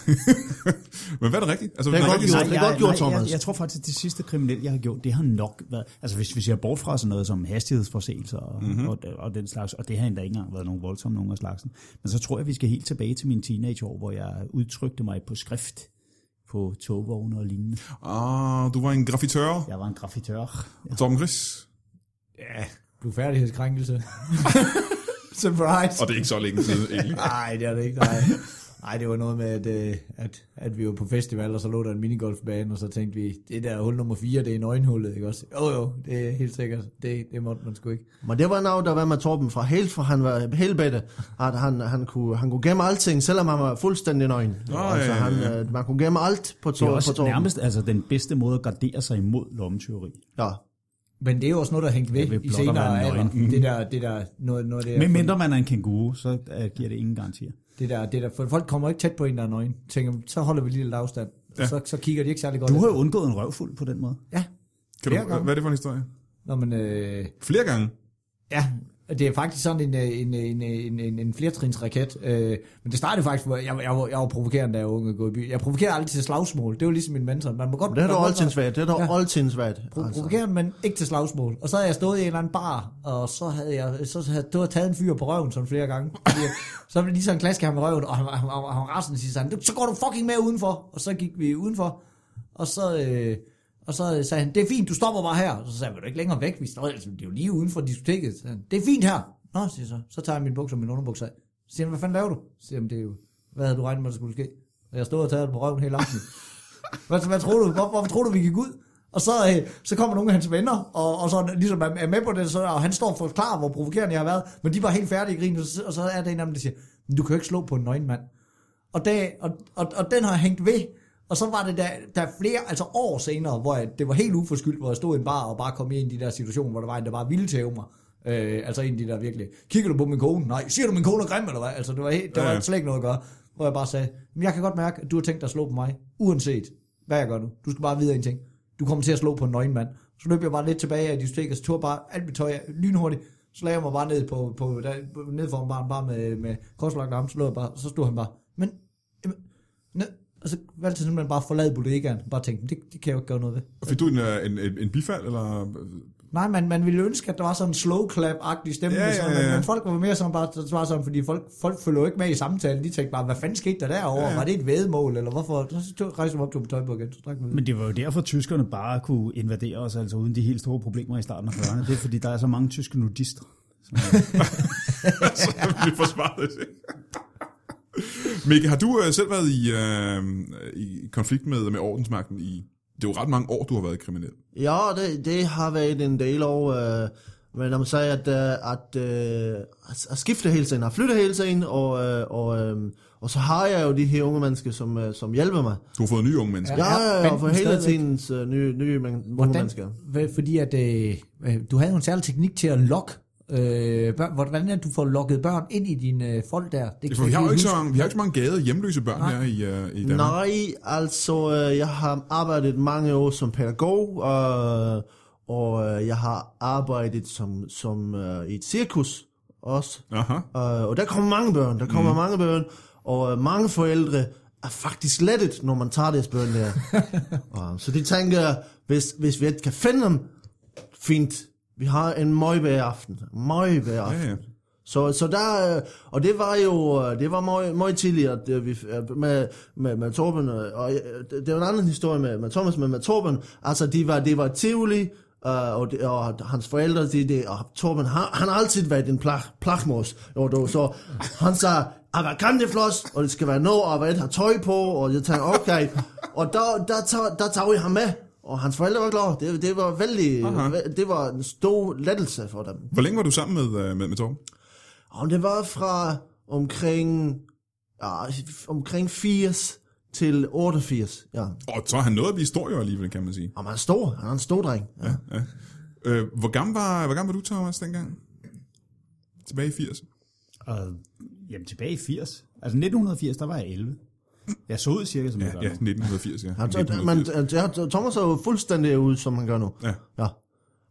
Men hvad er det rigtigt? Altså, Det er godt rigtigt? gjort. det er godt gjort, Thomas. Jeg, jeg tror faktisk, at det sidste kriminelle, jeg har gjort, det har nok været... Altså hvis vi ser bort fra sådan noget som hastighedsforseelser og, Mhm. mm-hmm. og, og den slags, og det har endda ikke engang været nogen voldsomme nogen af slagsen, men så tror jeg, vi skal helt tilbage til mine teenageår, hvor jeg udtrykte mig på skrift på togvogne og lignende. Ah, du var en graffitør. Jeg var en graffitør. Og Torben Chris. Ja, blufærdighedskrænkelse. Surprise. Og det er ikke så længe siden, egentlig. Nej, det er det ikke. Nej. Nej, det var noget med, at, øh, at, at vi var på festival, og så lå der en minigolfbane, og så tænkte vi, det der hul nummer 4, det er nøgenhullet, ikke også? Jo, jo, det er helt sikkert. Det, det måtte man sgu ikke. Men det var noget, der var med Torben fra helt, for han var helt bedre, at han, han, kunne, han kunne gemme alting, selvom han var fuldstændig nøgen. Nå, altså, han, øh, man kunne gemme alt på, Det er tor, på også Torben. nærmest altså, den bedste måde at gardere sig imod lommetyveri. Ja. Men det er jo også noget, der er hængt ved i senere alder. Det der, det der, noget, noget det er, Men mindre man er en kænguru, så uh, giver det ingen garantier. det der, det der, for folk kommer ikke tæt på en, der er nøgen. Tænker, så holder vi lige lidt afstand. Ja. Så, så kigger de ikke særlig godt Du har jo undgået en røvfuld på den måde. Ja, Kan du, gange. hvad er det for en historie? Nå, men, øh, Flere gange? ja, det er faktisk sådan en, øh, en, en, en, en, en flertrins raket. Øh, men det startede faktisk, hvor jeg, jeg, var, jeg var provokerende, da jeg var unge og gå i by. Jeg provokerer aldrig til slagsmål. Det var ligesom min mentor. Man må godt, Men det har du altid svært. Det har du Ja. altid svært. Pro- Altså. provokerende, men ikke til slagsmål. Og så havde jeg stået i en eller anden bar, og så havde jeg så havde, du havde taget en fyr på røven sådan flere gange. Fordi, så blev lige sådan en klaske ham i røven, og han, han, han, han var rasende siger han, så går du fucking med udenfor. Og så gik vi udenfor, og så, øh, og så sagde han, det er fint, du stopper bare her. Og så sagde jeg, vil du ikke længere væk? Vi står, altså, det er jo lige uden for diskoteket. Så han, det er fint her. Nå, siger så. Så tager jeg min bukser og min underbukser af. Så siger han, hvad fanden laver du? Så siger han, det er jo, hvad havde du regnet med, der skulle ske? Og jeg stod og taget det på røven hele aften. Hvad, hvad tror du? Hvor, hvorfor tror du, vi gik ud? Og så, øh, så kommer nogle af hans venner, og, og så ligesom er, er med på det, så, og han står og forklarer, hvor provokerende jeg har været, men de var helt færdige i grin, og så, og så er der en af dem, der siger, "Men du kan jo ikke slå på en nøgen mand. Og, det, og, og, og den har hængt ved, og så var det der, der flere, altså år senere, hvor jeg, det var helt uforskyldt, hvor jeg stod i en bar og bare kom i en af de der situationer, hvor der var en, der bare ville tæve mig. Øh, altså en af de der virkelig, kigger du på min kone? Nej, siger du min kone er grim, eller hvad? Altså det var, helt, Ja, var ja. slet ikke noget at gøre. Hvor jeg bare sagde, men jeg kan godt mærke, at du har tænkt dig at slå på mig, uanset hvad jeg gør nu. Du skal bare vide en ting. Du kommer til at slå på en nøgen mand. Så løb jeg bare lidt tilbage af diskoteket, og så tog bare alt mit tøj af, lynhurtigt. Så lagde jeg mig bare ned, på, på, der, ned foran baren, bare med, med korslagt arm, så, lå jeg bare, så stod han bare, men, jamen, ne, altså valgte jeg simpelthen bare at forlade bodegaen, bare tænkte, det, det kan jeg jo ikke gøre noget ved. Fik du en, øh, en, en, en bifald, eller? Nej, man, man ville ønske, at der var sådan en slow clap-agtig stemning, Ja, ja, ja, ja. Men, men folk var mere sådan bare, det var sådan, fordi folk, folk følger jo ikke med i samtalen, de tænkte bare, hvad fanden skete der derovre, Ja, ja, var det et vedmål, eller hvorfor, så rejste jeg mig op, tog på tøj på igen, så Men det var jo derfor, at tyskerne bare kunne invadere os, altså uden de helt store problemer i starten af 40'erne. Det er fordi, der er så mange tyske nudister. så vi forsvaret det. Mikke, har du øh, selv været i, øh, i konflikt med, med ordensmagten i... Det er jo ret mange år, du har været kriminel. Ja, det, det har været en del år, øh, men når man siger, at, øh, at, øh, at, at skifte hele tiden, at flytte hele tiden, og, øh, og, øh, og så har jeg jo de her unge mennesker, som, som hjælper mig. Du har fået nye unge mennesker. Ja, ja, ja, og for hele tidens øh, nye, nye men, unge Hvordan, mennesker. fordi at øh, du havde en særlig teknik til at lokke øh, børn. Hvordan er du får lukket børn ind i dine øh, folk der? Det Det for vi jeg har jo ikke så mange, vi har ikke så mange gade hjemløse børn Nej. her i, øh, i Danmark. Nej, altså, øh, jeg har arbejdet mange år som pædagog, øh, og øh, jeg har arbejdet som, som øh, i et cirkus også. Aha. Øh, og der kommer mange børn, der kommer mm. mange børn, og øh, mange forældre er faktisk lettet, når man tager deres børn der. uh, så de tænker, hvis, hvis vi ikke kan finde dem, fint, vi har en møgbær aften, møgbær aften. Ja, ja. Så, så der, øh, og det var jo, øh, det var meget, meget tidligt, at øh, vi, med, med, med Torben, og det det var en anden historie med, med Thomas, men med Torben, altså de var, det var Tivoli, og, det, og hans forældre, de, de, og Torben, han, han har altid været en plak, plakmos, så han sagde, aber kan det flot, og det skal være noget, og hvad har tøj på, og jeg tænkte, okay, og der, der, der, der tager vi ham med, og hans forældre var glade, det, det var vældig, Aha. det var en stor lettelse for dem. Hvor længe var du sammen med, øh, med, med Torben? Og det var fra omkring, ja, omkring 80 til 88, ja. Og så han noget at blive stor jo alligevel, kan man sige. Og han er stor, han er en stor dreng. Ja. Ja. Øh, hvor, gammel var, hvor gammel var du, Thomas, dengang? Tilbage i 80. Og, jamen tilbage i 80. Altså 1980, der var jeg 11. Jeg så ud cirka som Ja, jeg gør ja, nu. 1980, ja. Han, 1980. men ja, Thomas er jo fuldstændig ud, som han gør nu. Ja. ja.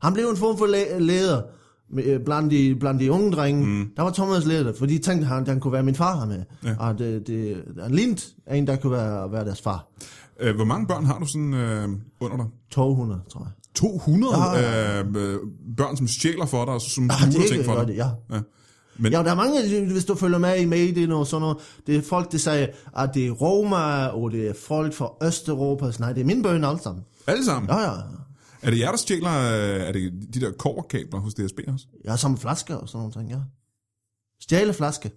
Han blev en form for læ- leder, øh, blandt, de, blandt de unge drenge, mm. der var Thomas leder, for de tænkte, han, han kunne være min far her med. Ja. Og det, det, han lignede en, der kunne være, være deres far. Øh, hvor mange børn har du sådan øh, under dig? 200, tror jeg. 200 Ja, ja, øh, øh, børn, som stjæler for dig, og som Ja, smuler det ting for dig. det, ja. Ja. Men, Ja, der er mange, hvis du følger med i medierne og sådan noget, det er folk, der siger, at det er Roma, og det er folk fra Østeuropa. Så nej, det er mine børn alle sammen. alle sammen. Ja, ja. Er det jer, der stjæler, øh, er det de der koverkabler hos DSB også? Har sammen flasker og sådan nogle ting, ja. Stjæle flaske.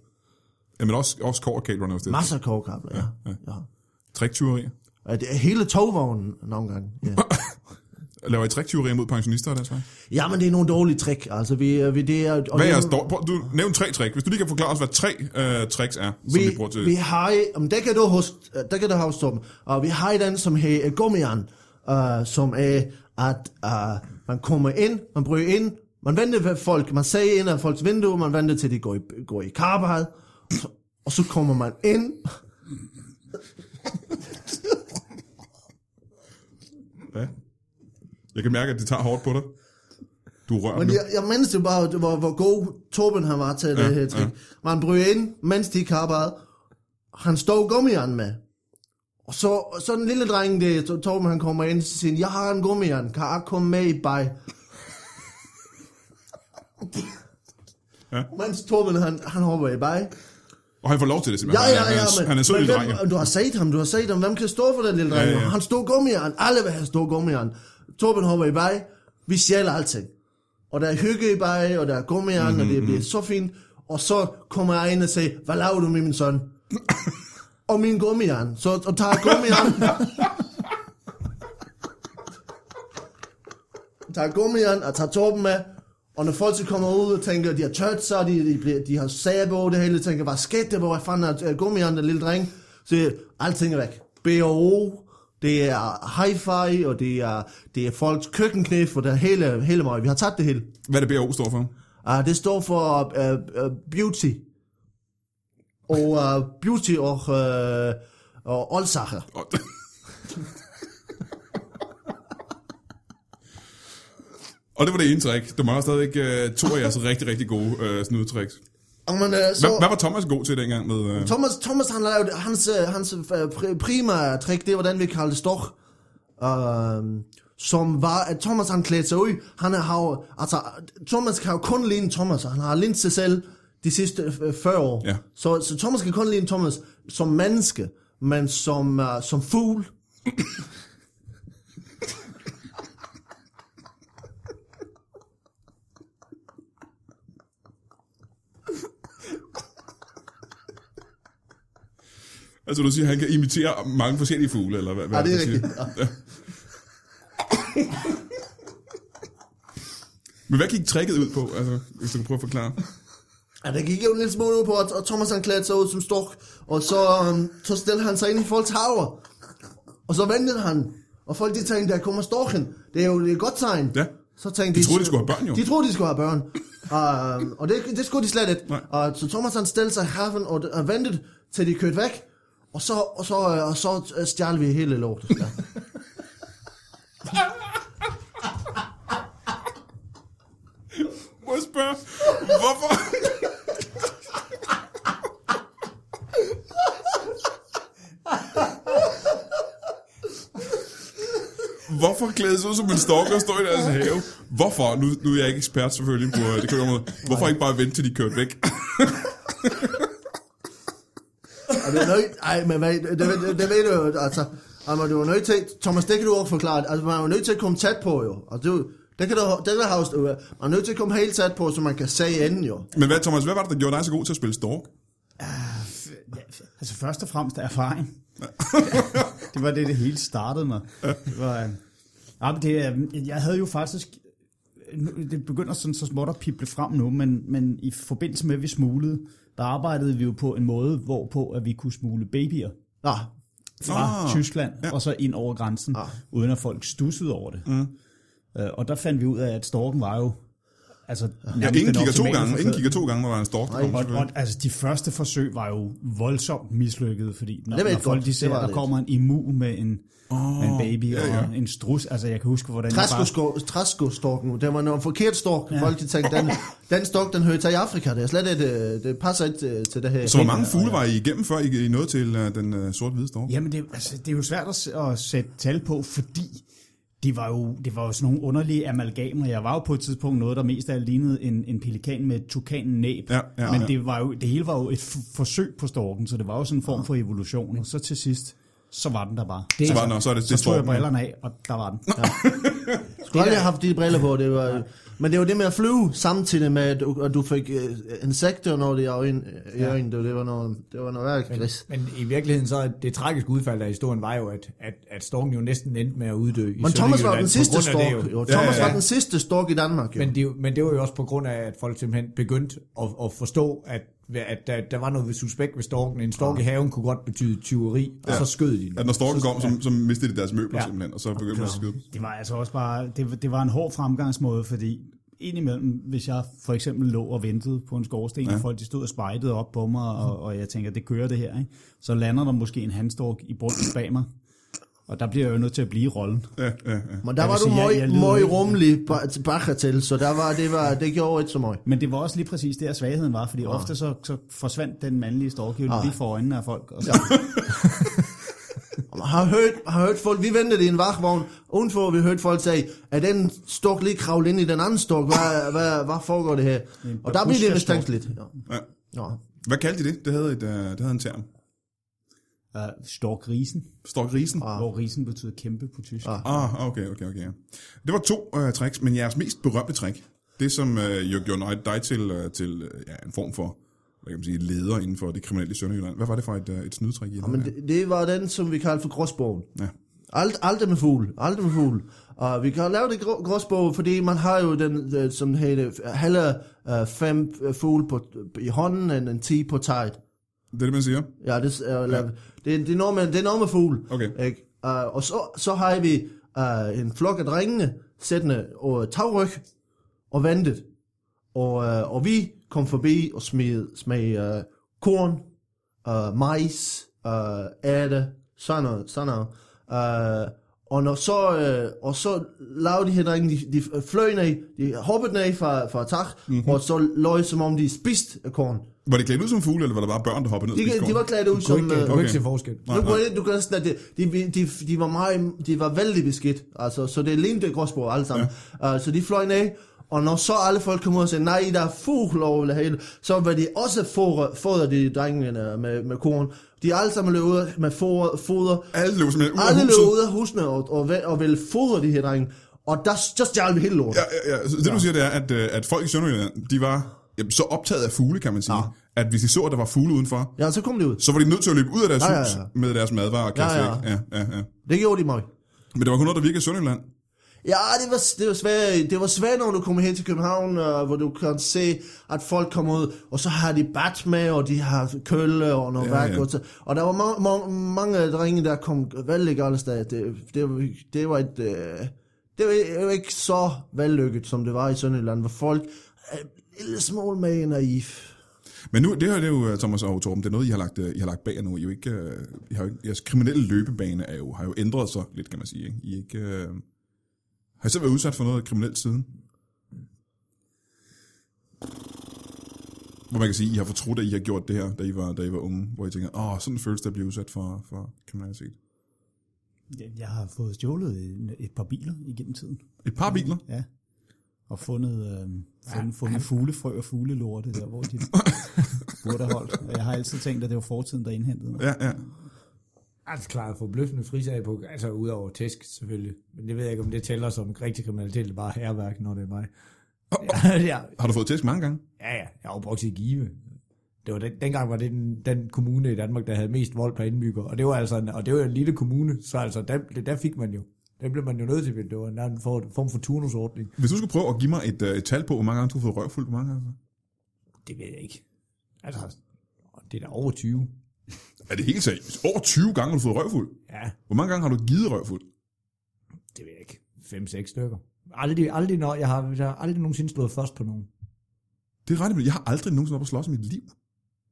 Jamen også, også koverkablerne hos DSB? Masser af kogekabler, ja. ja. ja. Triktyverier? ja. Det er hele togvognen nogle gange. Ja. Laver I triktyverier mod pensionister og den slags? ja, men det er nogle dårlige trick. Altså, vi, vi det er... Og Hvad er jeres dår? Prøv, du nævn tre trick. Hvis du lige kan forklare os, hvad tre øh, tricks er, som vi, vi, bruger til... vi har, om det kan du huske, det kan du huske, Torben. og vi har den, som hedder gummian, uh, som er, at uh, man kommer ind, man bryder ind, man venter ved folk, man ser ind af folks vindue, man venter til de går i, går i karbad, og så, kommer man ind, Ja. Jeg kan mærke, at det tager hårdt på dig. Du rører Men nu. jeg, jeg mindes jo bare, hvor, hvor god Torben han var til ja, det her trick. Ja. Man bryder ind, mens de karbad. Han stod gummian med. Og så, så den lille dreng, det, Torben han kommer ind, så siger jeg har en gummian, kan jeg komme med i bag? Ja. Mens Torben han, han hopper i bag. Og han får lov til det Ja, simpelthen. ja, er- ja, han, er- men, han er sød lille dreng. du har set ham, du har set ham, hvem kan stå for den lille dreng? Ja, Ja, ja. ja. Han stod gummian, alle vil have stå gummian. Torben hopper i bag, vi stjæler alting. Og der er hygge i bag, og der er gummian, mm-hmm. og det bliver så fint. Og så kommer jeg ind og siger, hvad laver du med min søn? og min gummian. Så og tager gummian. tager gummian og tager Torben med. Og når folk så kommer ud og tænker, de har tørt sig, de, de, bliver, de har sager på det hele, tænker, hvad skete der, hvor fanden er gummian, den lille dreng? Så er alting er væk. B&O, det er hi-fi, og det er, det er folks køkkenknæf, og det er hele, hele mig. Vi har taget det hele. Hvad er det BAO står for? Uh, det står for uh, uh, beauty. Og uh, beauty og, uh, og oldsager. Og- det var det ene trick. Der mangler stadigvæk uh, to af jeres rigtig, rigtig gode uh, snydtricks. Og man, uh, så, Hvad, hvad var Thomas god til dengang med... Uh, Thomas, Thomas han lavede, hans, øh, hans øh, pri- primære trick, det var den, vi kaldte stok. Uh, som var, at Thomas han klædte sig ud. Han har jo, altså, Thomas kan jo kun ligne Thomas, han har lignet sig selv de sidste øh, 40 år. Ja. Så, så Thomas kan kun ligne Thomas som menneske, men som, uh, som fugl. Altså du siger, at han kan imitere mange forskellige fugle, eller hvad? Ja, det er rigtigt. Ja. Men hvad gik tricket ud på, altså, hvis du kan prøve at forklare? Ja, det gik jo en lille smule ud på, at Thomas han klædte sig ud som stok, og så, um, så stillede han sig ind i folks haver. Og så ventede han, og folk de tænkte, der kommer storken. Det er jo et godt tegn. Ja. Så tænkte De troede, de skulle have børn, jo. De troede, de skulle have børn. um, og det, det skulle de slet ikke. Nej. Uh, så Thomas han stillede sig i haven og, og ventede, til de kørte væk. Og så, og så, øh, og så øh, stjal vi hele lortet. Ja. Må jeg spørge, hvorfor... Hvorfor klæde sig ud som en stalker og stå i deres have? Hvorfor? Nu, nu er jeg ikke ekspert selvfølgelig på øh, det kan. Hvorfor ikke bare vente til de kørte væk? Og det er nødt, ej, men hvad, det, det, det, det ved du jo, altså, altså, du er nødt til, Thomas, det kan du også forklare, altså, man er jo nødt til at komme tæt på, jo, og det, det kan du, det kan du huske, du, man er nødt til at komme helt tæt på, så man kan se enden, jo. Men hvad, Thomas, hvad var det, der gjorde dig så god til at spille stalk? Altså først og fremmest erfaring. det var det, det hele startede med. Det var, øh, ja, men det, jeg havde jo faktisk, det begynder sådan så småt at pible frem nu, men, men i forbindelse med, at vi smuglede, der arbejdede vi jo på en måde, hvorpå at vi kunne smule babyer Nå, fra Ah, Tyskland, ja. og så ind over grænsen, Ah. uden at folk stussede over det. Mm. Øh, og der fandt vi ud af, at storken var jo Altså, Ja, ingen kigger to gange, ingen kigger to gange, når der er en stork, der Og, og, altså, de første forsøg var jo voldsomt mislykkede, fordi når, Det når folk godt. de ser, der kommer en imu med en, Åh, med en baby ja, ja. og en strus, altså jeg kan huske, hvordan jeg bare... Træsko- Træskostorken, det var noget forkert stork. Ja. Folk de tænkte, den, den stork, den hører til i Afrika. Det er slet ikke, det, det passer ikke til, til det her. Så hvor mange fugle var I igennem, før I I nåede til uh, den uh, sort-hvide stork? Jamen, det, altså, det er jo svært at, s- at sætte tal på, fordi de var jo, det var jo sådan nogle underlige amalgamer. Jeg var jo på et tidspunkt noget, der mest af alt lignede en, en pelikan med et tukan-næb. Ja, ja, Men ja. det, var jo, det hele var jo et f- forsøg på storken, så det var jo sådan en form for evolution. Og så til sidst, så var den der bare. Det- Så, var den, så er det, det Så tog jeg brillerne af, og der var den. skulle aldrig have haft de briller på. Det var, men det var det med at flyve samtidig med, at du, at du fik uh, insekter, når det er øjne, i øjnene. Det, det var noget, det var noget værk gris. Men i virkeligheden så det tragiske udfald af historien var jo, at, at, at storken jo næsten endte med at uddø i Men Thomas var den sidste stork. jo. Jo. Ja, Thomas ja, ja. var den sidste stork i Danmark. Jo. Men det, men det var jo også på grund af, at folk simpelthen begyndte at, at forstå, at, at der, der var noget suspekt ved storken. En stork i haven kunne godt betyde tyveri, og så skød de den. At når storken kom, så, så mistede de deres møbler Ja. simpelthen, og så begyndte man at skyde. Det var altså også bare, det, var- det var en hård fremgangsmåde, fordi indimellem, hvis jeg for eksempel lå og ventede på en skorsten, ja. og folk de stod og spejtede op på mig, og, og jeg tænker, det kører det her, ikke? så lander der måske en handstork i bunden bag mig, og der bliver jeg jo nødt til at blive i rollen. Ja, ja, ja. Men der Jeg var du møg, møg rummelig ba- bakker til, så der var, det, var, det gjorde ikke så meget. Men det var også lige præcis der svagheden var, fordi ofte så, så forsvandt den mandlige stork jo lige for øjnene af folk. Og så, Og Har hørt, har hørt folk, vi ventede i en vagtvogn, udenfor vi hørte folk sige, at den stok lige kravlet ind i den anden stok, hvad, hvad, hvad foregår det her? Og der blev det mistænkeligt. Ja. ja. Ja. Hvad kaldte de det? Det havde, et, uh, det havde en term. Uh, storkrisen, Storkrisen? ah. hvor risen betyder kæmpe på tysk. Ah. Ah, okay, okay, okay. Det var to uh, tricks, men jeres mest berømte trick, det som uh, jo gjorde dig- til, uh, til uh, ja, en form for hvad kan man sige, leder inden for det kriminelle i Sønderjylland. Hvad var det for et, uh, et snydetrik? I Ja, men det, det, var den, som vi kaldte for gråsbogen. Ja. Alt, alt med fugl, alt med fugl. Og vi kan lave det grå, gråsbog, fordi man har jo den, øh, som hedder, heller uh, fem øh, fugle på, i hånden, end en ti på tight. Det er det, man siger? Ja, det, er, ja. det, det, er noget med, det er noget med fugl. Okay. Ikke? Uh, og så, så har vi uh, en flok af drengene sættende og tagryg og ventet. Og, uh, og vi kom forbi og smed, smed uh, korn, uh, majs, uh, ærte, sådan noget. Sådan noget. Uh, og, når så, uh, og så lavede de her drenge, de, de fløj ned, de hoppede ned fra, fra tag, mm-hmm. og så løg som om de spiste korn. Var det klædt ud som fugle, eller var det bare børn, der hoppede ned De, de var klædt ud Du som... kunne ikke, du øh, kunne ikke okay. se forskel. du, kunne, du kan sådan, at de, de, de, de, var meget, de var vældig beskidt, altså, så det lignede gråsbord alle sammen. Ja. Uh, så de fløj ned, og når så alle folk kom ud og sagde, nej, der er fugle over det hele, så var de også fodre, fodre de drengene med, med korn. De alle sammen løb ud med foder, foder. Alle løb simpelthen ud af Alle huset. løb ud af husene og, og, og, ville fodre de her drenge. Og der, der stjal vi hele lorten. Ja, ja, ja. Så det du siger, det er, at, øh, at folk i Sønderjylland, de var så optaget af fugle, kan man sige, ja. at hvis de så, at der var fugle udenfor, Ja, så kom de ud. så var de nødt til at løbe ud af deres Ja, ja, hus ja. med deres madvarer Ja, ja. Ja, ja, ja. Det gjorde de mig. Men det var kun noget, der virkede i Sønderjylland. Ja, det var, det var svært. Det var svært, når du kommer hen til København, uh, hvor du kan se, at folk kommer ud, og så har de bat med, og de har kølle og noget Ja, værk. ja. Og, så, og der var ma- ma- mange drenge, der kom vældig galt sted. Det, det, var, det var et... Uh, det var, ikke så vellykket, som det var i Sønderjylland, hvor folk en lille smule mere naiv. Men nu, det her det er jo, Thomas og Torben, det er noget, I har lagt, øh, I har lagt bag jer nu. I, er jo ikke, øh, I har jo ikke, jeres kriminelle løbebane er jo, har jo ændret sig lidt, kan man sige. Ikke? I ikke, øh, har I selv været udsat for noget kriminelt siden? Hvor man kan sige, I har fortrudt, at I har gjort det her, da I var, da I var unge, hvor I tænker, åh, oh, sådan føles det at blive udsat for, for kriminalitet. Jeg- Jeg har fået stjålet en- et par biler igennem tiden. Et par biler? Ja. Og fundet, øh, fundet, fundet fuglefrø og fuglelorte der, hvor de burde have holdt. Og jeg har altid tænkt, at det var fortiden, der indhentede mig. Ja, ja. Altså klart forbløffende frisag på, altså udover tæsk selvfølgelig. Men det ved jeg ikke, om det tæller som rigtig kriminalitet, eller bare herværk, når det er mig. Ja, ja, Har du fået tæsk mange gange? ja, ja. jeg har jo brugt i Give. Det var den, dengang var det den, den kommune i Danmark, der havde mest vold per indbygger. Og det var altså en, og det var en lille kommune, så altså der, der fik man jo. Den blev man jo nødt til, det var en form form for turnusordning. Hvis du skulle prøve at give mig et, øh, et tal på, hvor mange gange du har fået røvfuld, hvor mange gange? Det ved jeg ikke. Altså, det er da over 20. Er det helt seriøst? Over 20 gange har du fået røvfuld? Ja, Hvor mange gange har du givet røvfuld? det ved jeg ikke. 5-6 stykker. Aldrig, aldrig, når, jeg har, jeg har aldrig nogensinde stået først på nogen. Det er ret. Jeg har aldrig nogensinde op at slås i mit liv.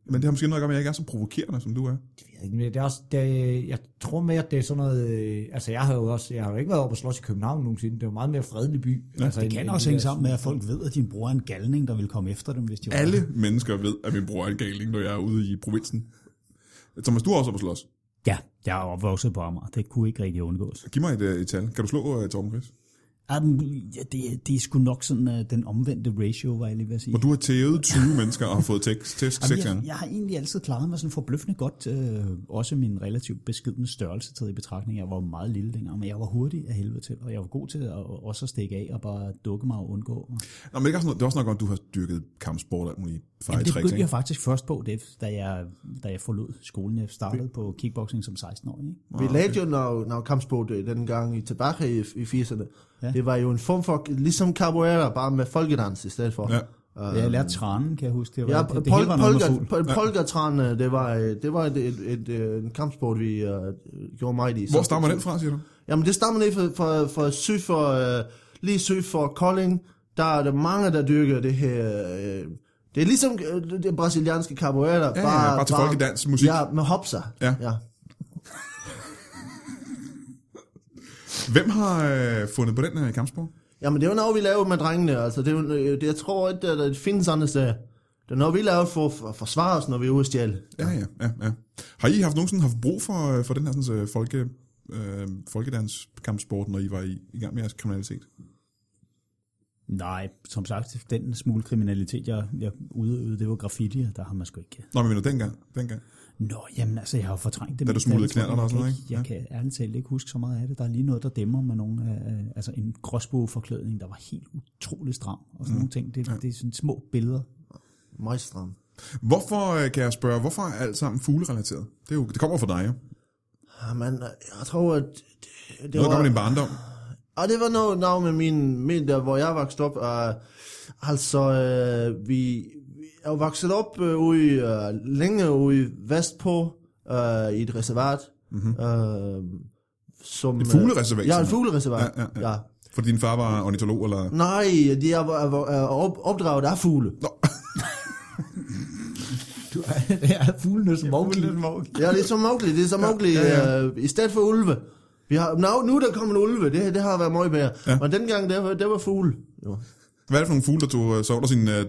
Men det har måske noget at gøre med, at jeg ikke er så provokerende, som du er. Det ved jeg ikke, men det er også, det, jeg tror mere, at det er sådan noget, øh, altså jeg har jo også, jeg har jo ikke været oppe og slås i København nogensinde, det er jo meget mere fredelig by. Ja, altså, Det kan end også hænge der sammen med, at folk ved, at din bror er en galning, der vil komme efter dem, hvis de var Alle mennesker ved, at min bror er en galing, når jeg er ude i provinsen. Thomas, du er også op at slås. Ja, jeg er opvokset på Amager. Det kunne ikke rigtig undgås. Giv mig et, øh, et tal. Kan du slå uh, Torben Chris? Um, ja, det, det er sgu nok sådan uh, den omvendte ratio, var jeg lige ved at sige. Hvor du har tævet 20 mennesker og har fået tæsk, tæsk Jamen, seks jeg, gange. jeg har egentlig altid klaret mig sådan forbløffende godt. Øh, også min relativt beskidende størrelse taget i betragtning. Jeg var meget lille dengang, men jeg var hurtig af helvede til. Og jeg var god til at, også at stikke af og bare dukke mig og undgå. Nå, men det er, også, noget- det er også nok godt, at du har dyrket kampsport og Jamen, fejl det begyndte ikke? jeg faktisk først på, det, da, jeg, da jeg forlod skolen. Jeg startede på kickboxing som 16-årig. Ikke? Vi lavede jo noget, noget kampsport øh, den gang i tilbage i, i 80'erne. Ja. Ja. Det var jo en form for, ligesom capoeira, bare med folkedans i stedet for. Ja. Uh, jeg lærte tranen, kan jeg huske. Det var, Ja, det, det, pol, var polka, polkatran, øh, det var, øh, det var et, et, et, et, en kampsport, vi uh, gjorde meget i. Hvor stammer den fra, siger du? Jamen, det stammer lige fra, fra, fra syd for, uh, lige syd for Kolding. Der er der mange, der dyrker det her... Uh, det er ligesom øh, det brasilianske capoeira. Ja, ja, bare til folkedans, musik. Ja, med hopsa. Ja. ja. Hvem har øh, fundet på den her kampsport? Jamen, det er jo noget, vi laver med drengene. Altså, det er jo, øh, det, jeg tror ikke, at det findes andre steder. Det er noget, vi laver for at forsvare os, når vi er ude at stjæle. Ja, ja, ja, ja. Har I haft nogensinde haft brug for, øh, for den her sådan, folke, øh, folkedanskampsport, når I var i, i gang med jeres kriminalitet? Nej, som sagt, den smule kriminalitet, jeg, jeg udøvede, det var graffiti, og der har man sgu ikke... Nå, men mener dengang? dengang. Nå, jamen altså, jeg har jo fortrængt det. Da du smuglede knallerter og sådan noget, kan ikke- Jeg kan ærligt talt ikke huske så meget af det. Der er lige noget, der dæmmer med nogle af, af- altså en gråsbogforklædning, der var helt utrolig stram, og sådan mm. nogle ting. Det, ja. det er sådan små billeder. Meget stram. Hvorfor, øh, kan jeg spørge, hvorfor er alt sammen fuglerelateret? Det, er jo, det kommer fra dig, jo. Jamen, øh, jeg tror, at det, det Noget, der kommer var... din barndom. Og det var noget, noget med min, min der, hvor jeg voksede op. Uh, altså, uh, vi, vi er vokset op uh, ude, uh, længe ude vestpå uh, i et reservat. Mm-hmm. Uh, som, Et fuglereservat, Ja, et fuglereservat. Ja, ja, ja. ja. Fordi din far var ornitolog, eller? Nej, de er, er, er op, opdraget af fugle. Nå, Du, det er fuglene som Mowgli. Ja, det er som Mowgli. Det er som Mowgli. ja, ja. Uh, I stedet for ulve. Vi har, nu, nu er der kommet en ulve. Det, det har været meget bedre. Ja. Ja. Men dengang, det var, det var fugle. Jo. Hvad er det for nogle fugle, der tog øh, sovler sine, øh,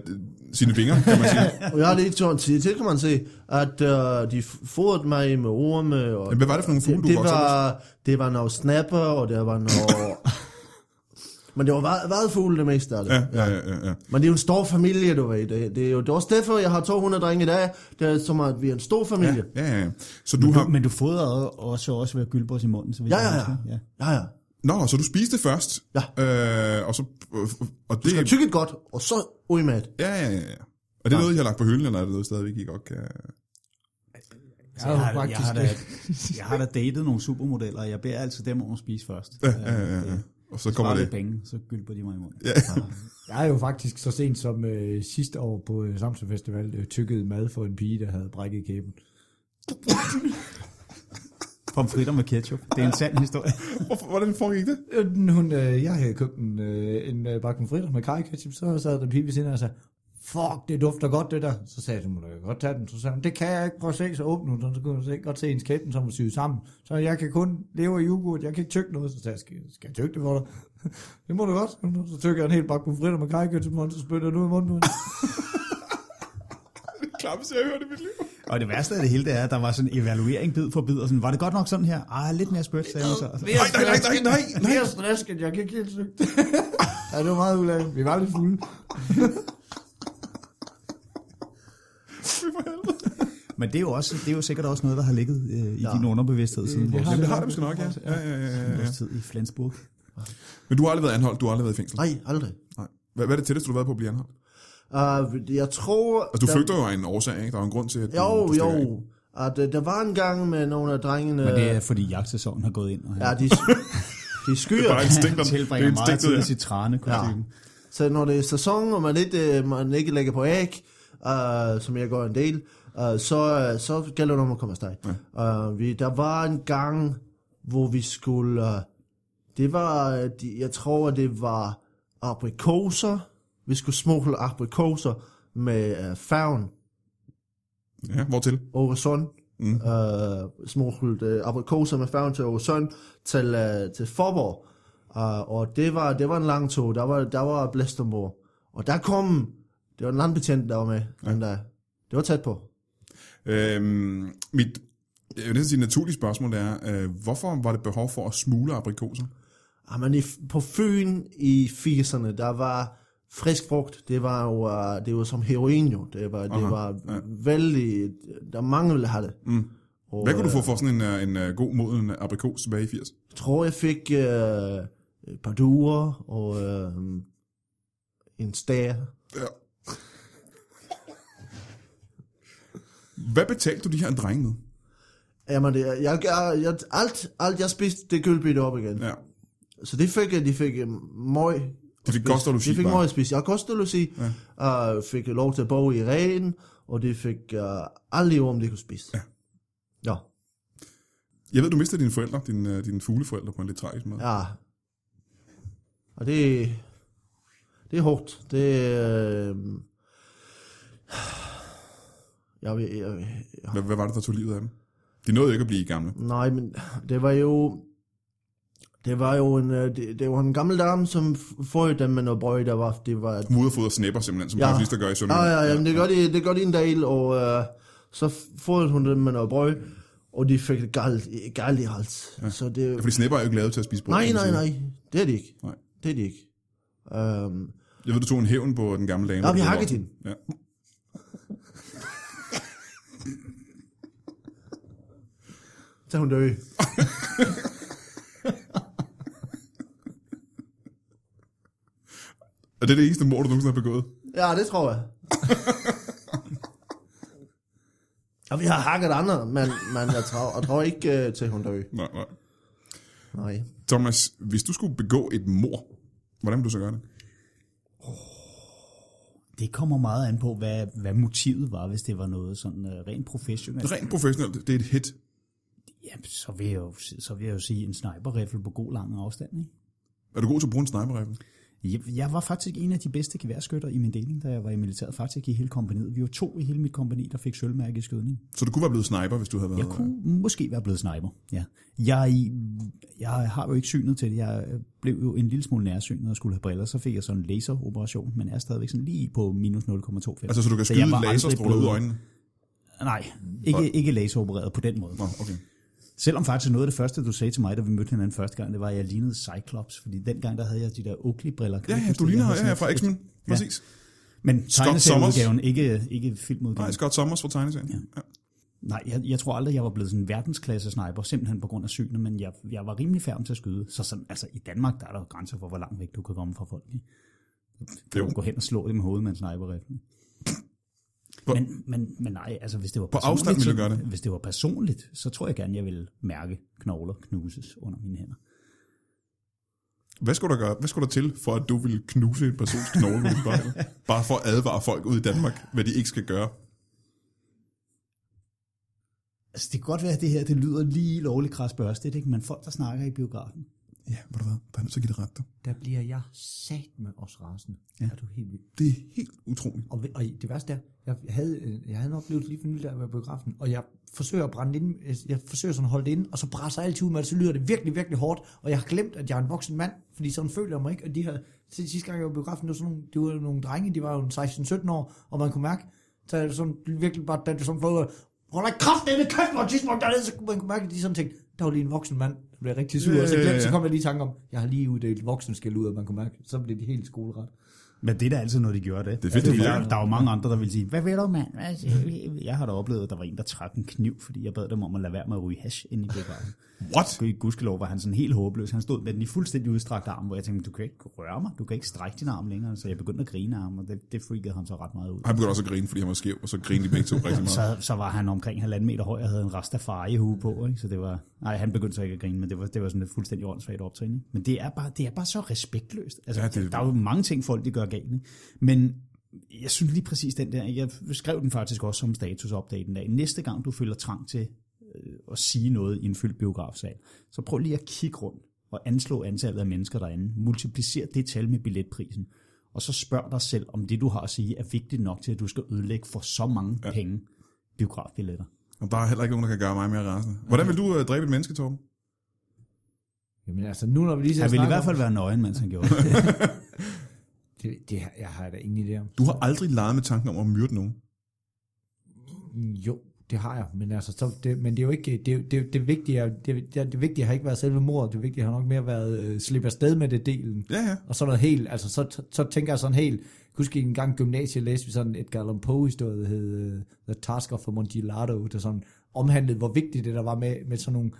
sine vinger, kan man sige? Og jeg har lige gjort til, til kan man se, at uh, de fodrede mig med orme. Og, Men hvad var det for nogle fugle, det, du det op var, det var noget snapper, og det var noget... Men det var hvad, hvad fugle det meste af det. Ja, ja, ja, ja. ja. Men det er jo en stor familie, du ved. Det, det er jo det er også derfor, jeg har 200 drenge i dag. Det er som at vi er en stor familie. Ja, ja, ja. Så du Du, har... men du fodrede også, også ved at gylde i munden. Så Ja, jeg ja, ja. ja. Ja, ja. Nå, så du spiste først. Ja. Øh, og så... Og det, Det er tykket godt, og så det. ja, ja, ja. ja. Er det noget, I har lagt på hylden, eller er det noget stadigvæk, I godt kan... Så jeg, har, jeg, har da, jeg har da datet nogle supermodeller, og jeg beder altid dem om at spise først. Ja, ja, ja, ja. Og så kommer det... penge, så gylper de mig i munden. Ja. Jeg er jo faktisk så sent som øh, sidste år på øh, Samsø Festival øh, tykket mad for en pige, der havde brækket kæben. Pomfritter med ketchup. Det er en sand historie. Hvorfor, hvordan foregik det? Øh, Hun, øh, jeg havde købt en, øh, en øh, bakke fritter med kaj ketchup, så sad der en pige ved siden af og sagde, fuck, det dufter godt det der. Så sagde du må da godt tage den. Så sagde hun, det kan jeg ikke. Prøv at se, så åbne hun, den, så kunne hun godt se ens kæben, som var syet sammen. Så jeg kan kun leve af yoghurt, jeg kan ikke tykke noget. Så sagde jeg, skal, skal jeg tykke det for dig? det må du godt. Så tykker jeg en hel bakke fritter med kaj ketchup, og så spytter jeg den ud i munden. hende. Klappes, jeg har hørt i mit liv. Og det værste af det hele, det er, at der var sådan en evaluering bid for bid, og sådan, var det godt nok sådan her? Ej, lidt mere spødt, sagde så. Nej, nej, nej, nej, nej, nej. Mere stressket, jeg kan ikke helt det. ja, det var meget ulækkert. Vi var lidt fulde. Men det er, jo også, det er jo sikkert også noget, der har ligget øh, i ja. din underbevidsthed siden vores Jamen, det har det måske nok, ja. ja, ja, ja, ja, ja. tid i Flensburg. Men du har aldrig været anholdt, du har aldrig været i fængsel. Nej, aldrig. Nej. Hvad, hvad er det tætteste, du har været på at blive anholdt? Uh, jeg tror... Altså, du der- flygter jo af en årsag, ikke? Der er en grund til, at du, Jo, du af. jo. At, uh, der var en gang med nogle af drengene... Men det er, fordi jagtsæsonen har gået ind, og Ja, de, de Det er skyer. bare instinkter. Det er tilbringer meget tid ja. i sit tranekostyme. Så når det er sæson, og man ikke, uh, man ikke lægger på æg, uh, som jeg gør en del, uh, så, uh, så gælder det om at komme afsted. Ja. Uh, vi, der var en gang, hvor vi skulle uh, det var, øh, de, jeg tror, det var aprikoser. Vi skulle smugle aprikoser med uh, færgen Ja, hvortil? over Sund. Mm. Uh, smuglet uh, aprikoser med færgen til Åresund til, uh, til Forborg. Uh, og det var, det var en lang tog. Der var, der var blæstemor. Og der kom, det var en landbetjent, der var med. Ja. Den der. Det var tæt på. Øhm, mit jeg vil næsten sige, naturlige spørgsmål er, øh, hvorfor var det behov for at smule aprikoser? Jamen, i, på Fyn i 80'erne, der var frisk frugt. Det var jo, uh, det var som heroin jo. Det var, det Aha, var ja. vældig, der mange ville have det. Mm. Og, Hvad kunne du øh, få for sådan en, øh, en, øh, god moden aprikos tilbage i 80? Jeg tror, jeg fik uh, et par duer og uh, en stær. Ja. Hvad betalte du de her drenge med? Jamen, det, jeg, jeg, jeg, alt, alt jeg spiste, det kølbidte op igen. Ja. Så det fik jeg, de fik møg. De fik kost og logi De fik at spise. Jeg kost og logi. Ja. Uh, fik lov til at bo i regen, og de fik uh, alle liv om, de kunne spise. Ja. Ja. Jeg ved, du mistede dine forældre, dine, øh, dine fugleforældre på en lidt tragisk måde. Ja. Og det, det er hårdt. Det øh, jeg, jeg, jeg, jeg, Hvad, hvad var det, der tog livet af dem? De nåede ikke at blive gamle. Nej, men det var jo... Det var jo en, øh, det, det var en gammel dame, som f- fødte dem med noget brød, der var, det var... Moderfod og snæpper simpelthen, som ja. Ja. pensionister gør i Ja, Sønderjylland. ja, jamen, det gør de, det gør de en del, og øh, så fødte hun dem med noget brød, og de fik det galt, galt i hals. Ja. Så det, Ja, fordi snæpper er jo ikke lavet til at spise brød. nej, nej, nej, det er de ikke. Nej. Det er de ikke. Um, Jeg ved, du tog en hævn på den gamle dame. Ja, vi hakkede voksen. Ja. så hun døde. Og det er det eneste mord, du nogensinde har begået. Ja, det tror jeg. og vi har hakket andre, men, men jeg, tror, jeg tror ikke uh, til hun døde. Nej, nej. Nej. Thomas, hvis du skulle begå et mord, hvordan vil du så gøre det? Det kommer meget an på, hvad, hvad motivet var, hvis det var noget sådan uh, rent professionelt. Rent professionelt, det er et hit. Ja, så vil, jeg jo, så vil jeg jo sige en sniperrifle på god lang afstand. Ikke? Er du god til at bruge en sniper Jeg, var faktisk en af de bedste geværskytter i min deling, da jeg var i militæret. Faktisk i hele kompaniet. Vi var to i hele mit kompani, der fik sølvmærke i skydning. Så du kunne være blevet sniper, hvis du havde været... Jeg kunne måske være blevet sniper, ja. Jeg, jeg har jo ikke synet til det. Jeg blev jo en lille smule nærsynet og skulle have briller. Så fik jeg sådan en laseroperation, men er stadigvæk sådan lige på minus 0,2 felt. Altså, så du kan skyde laserstråler ud af øjnene? Nej, ikke, ikke laseropereret på den måde. Nå, okay. Selvom faktisk noget af det første, du sagde til mig, da vi mødte hinanden første gang, det var, at jeg lignede Cyclops. Fordi dengang, der havde jeg de der Oakley-briller. Ja, du ja, du ligner ja, ja, fra X-Men. Præcis. Men Sommers. tegneserieudgaven, ikke, ikke filmudgaven. Nej, Scott Summers fra tegneserien. Ja. ja. Nej, jeg, jeg tror aldrig, jeg var blevet sådan en verdensklasse sniper, simpelthen på grund af synet, men jeg, jeg var rimelig færdig til at skyde. Så sådan, altså, i Danmark, der er der jo grænser for, hvor langt væk du kan komme fra folk. Ikke? Du Jo. kan gå hen og slå dem i hovedet med en sniperrifle. På- Men, men, men nej, altså hvis det var På afstand ville du gøre det? Hvis det var personligt, så tror jeg gerne, jeg ville mærke knogler knuses under mine hænder. Hvad skulle der gøre? Hvad skulle der til, for at du ville knuse en persons knogle spejlet? Bare for at advare folk ud i Danmark, hvad de ikke skal gøre. Altså, det kan godt være, at det her det lyder lige lovligt krasbørstigt, ikke? men folk, der snakker i biografen, Ja, ved du hvad? Bare nødt til at give det ret, du. Der bliver jeg sat med os rasende. Ja. Er du helt vild? Det er helt utroligt. Og, og det værste er, jeg havde, øh, jeg havde en oplevelse lige for nylig, da jeg var på biografen, og jeg forsøger at brænde ind, jeg forsøger sådan at holde det inde, og så presser jeg altid ud med det, så lyder det virkelig, virkelig hårdt, og jeg har glemt, at jeg er en voksen mand, fordi sådan føler jeg mig ikke, og de her, sidste gang jeg var på biografen, det var sådan nogle, det var nogle drenge, de var jo en 16-17 år, og man kunne mærke, så er det sådan virkelig bare, da det sådan for, hold da kraft, det er kæft, hvor tidspunkt dernede, så kunne man kunne mærke, at de sådan tænkte, der var lige en voksen mand, der blev rigtig sur, og så, glemte, så kom jeg lige i tanke om, jeg har lige uddelt voksen skal ud, og man kunne mærke, så blev de helt skoleret. Men det er da altid, når de gjorde det. Det fedt, det der, der er jo mange andre, der vil sige, hvad vil du, mand? Du?" Jeg har da oplevet, at der var en, der trak en kniv, fordi jeg bad dem om at lade være med at ryge hash ind i biografen. What? I gudskelov var han sådan helt håbløs. Han stod med den i fuldstændig udstrakt arm, hvor jeg tænkte, du kan ikke røre mig, du kan ikke strække din arm længere. Så jeg begyndte at grine af ham, og det, det freakede ham så ret meget ud. Han begyndte også at grine, fordi han var skæv, og så grinede de begge to rigtig meget. Så, så var han omkring halvanden meter høj og havde en Rastafari-hue på, ikke? så det var, nej, han begyndte så ikke at grine, men det var, det var sådan et fuldstændig åndssvagt optrin. Men det er, bare, det er bare så respektløst. Altså, Ja, det, der er jo mange ting, folk de gør galt, ikke? men jeg synes lige præcis den der, jeg skrev den faktisk også som statusupdate den dag. Næste gang du føler trang til øh, at sige noget i en fyldt biografsal, så prøv lige at kigge rundt og anslå antallet af mennesker derinde. Multiplicer det tal med billetprisen. Og så spørg dig selv, om det du har at sige er vigtigt nok til, at du skal ødelægge for så mange ja. penge biografbilletter. Og der er heller ikke nogen, der kan gøre mig mere rasende. Hvordan vil du uh, dræbe et menneske, Torben? Jamen altså, nu når vi lige så Han ville i hvert fald være nøgen, mens han gjorde det. Det, det, jeg har da ingen idé om. Du har aldrig leget med tanken om at myrde nogen. Jo, det har jeg, men altså, så, det, men det er jo ikke, det, det, det vigtige er, det, det, det vigtige har ikke været selve mordet, det vigtige har nok mere været øh, slippe afsted med det delen, Ja, ja. og så noget helt, altså så, så, så tænker jeg sådan helt, husker en gang i gymnasiet læste vi sådan et Allan Poe historie, der hed uh, The Tasker for Montilardo, der sådan omhandlede, hvor vigtigt det der var med, med sådan nogle,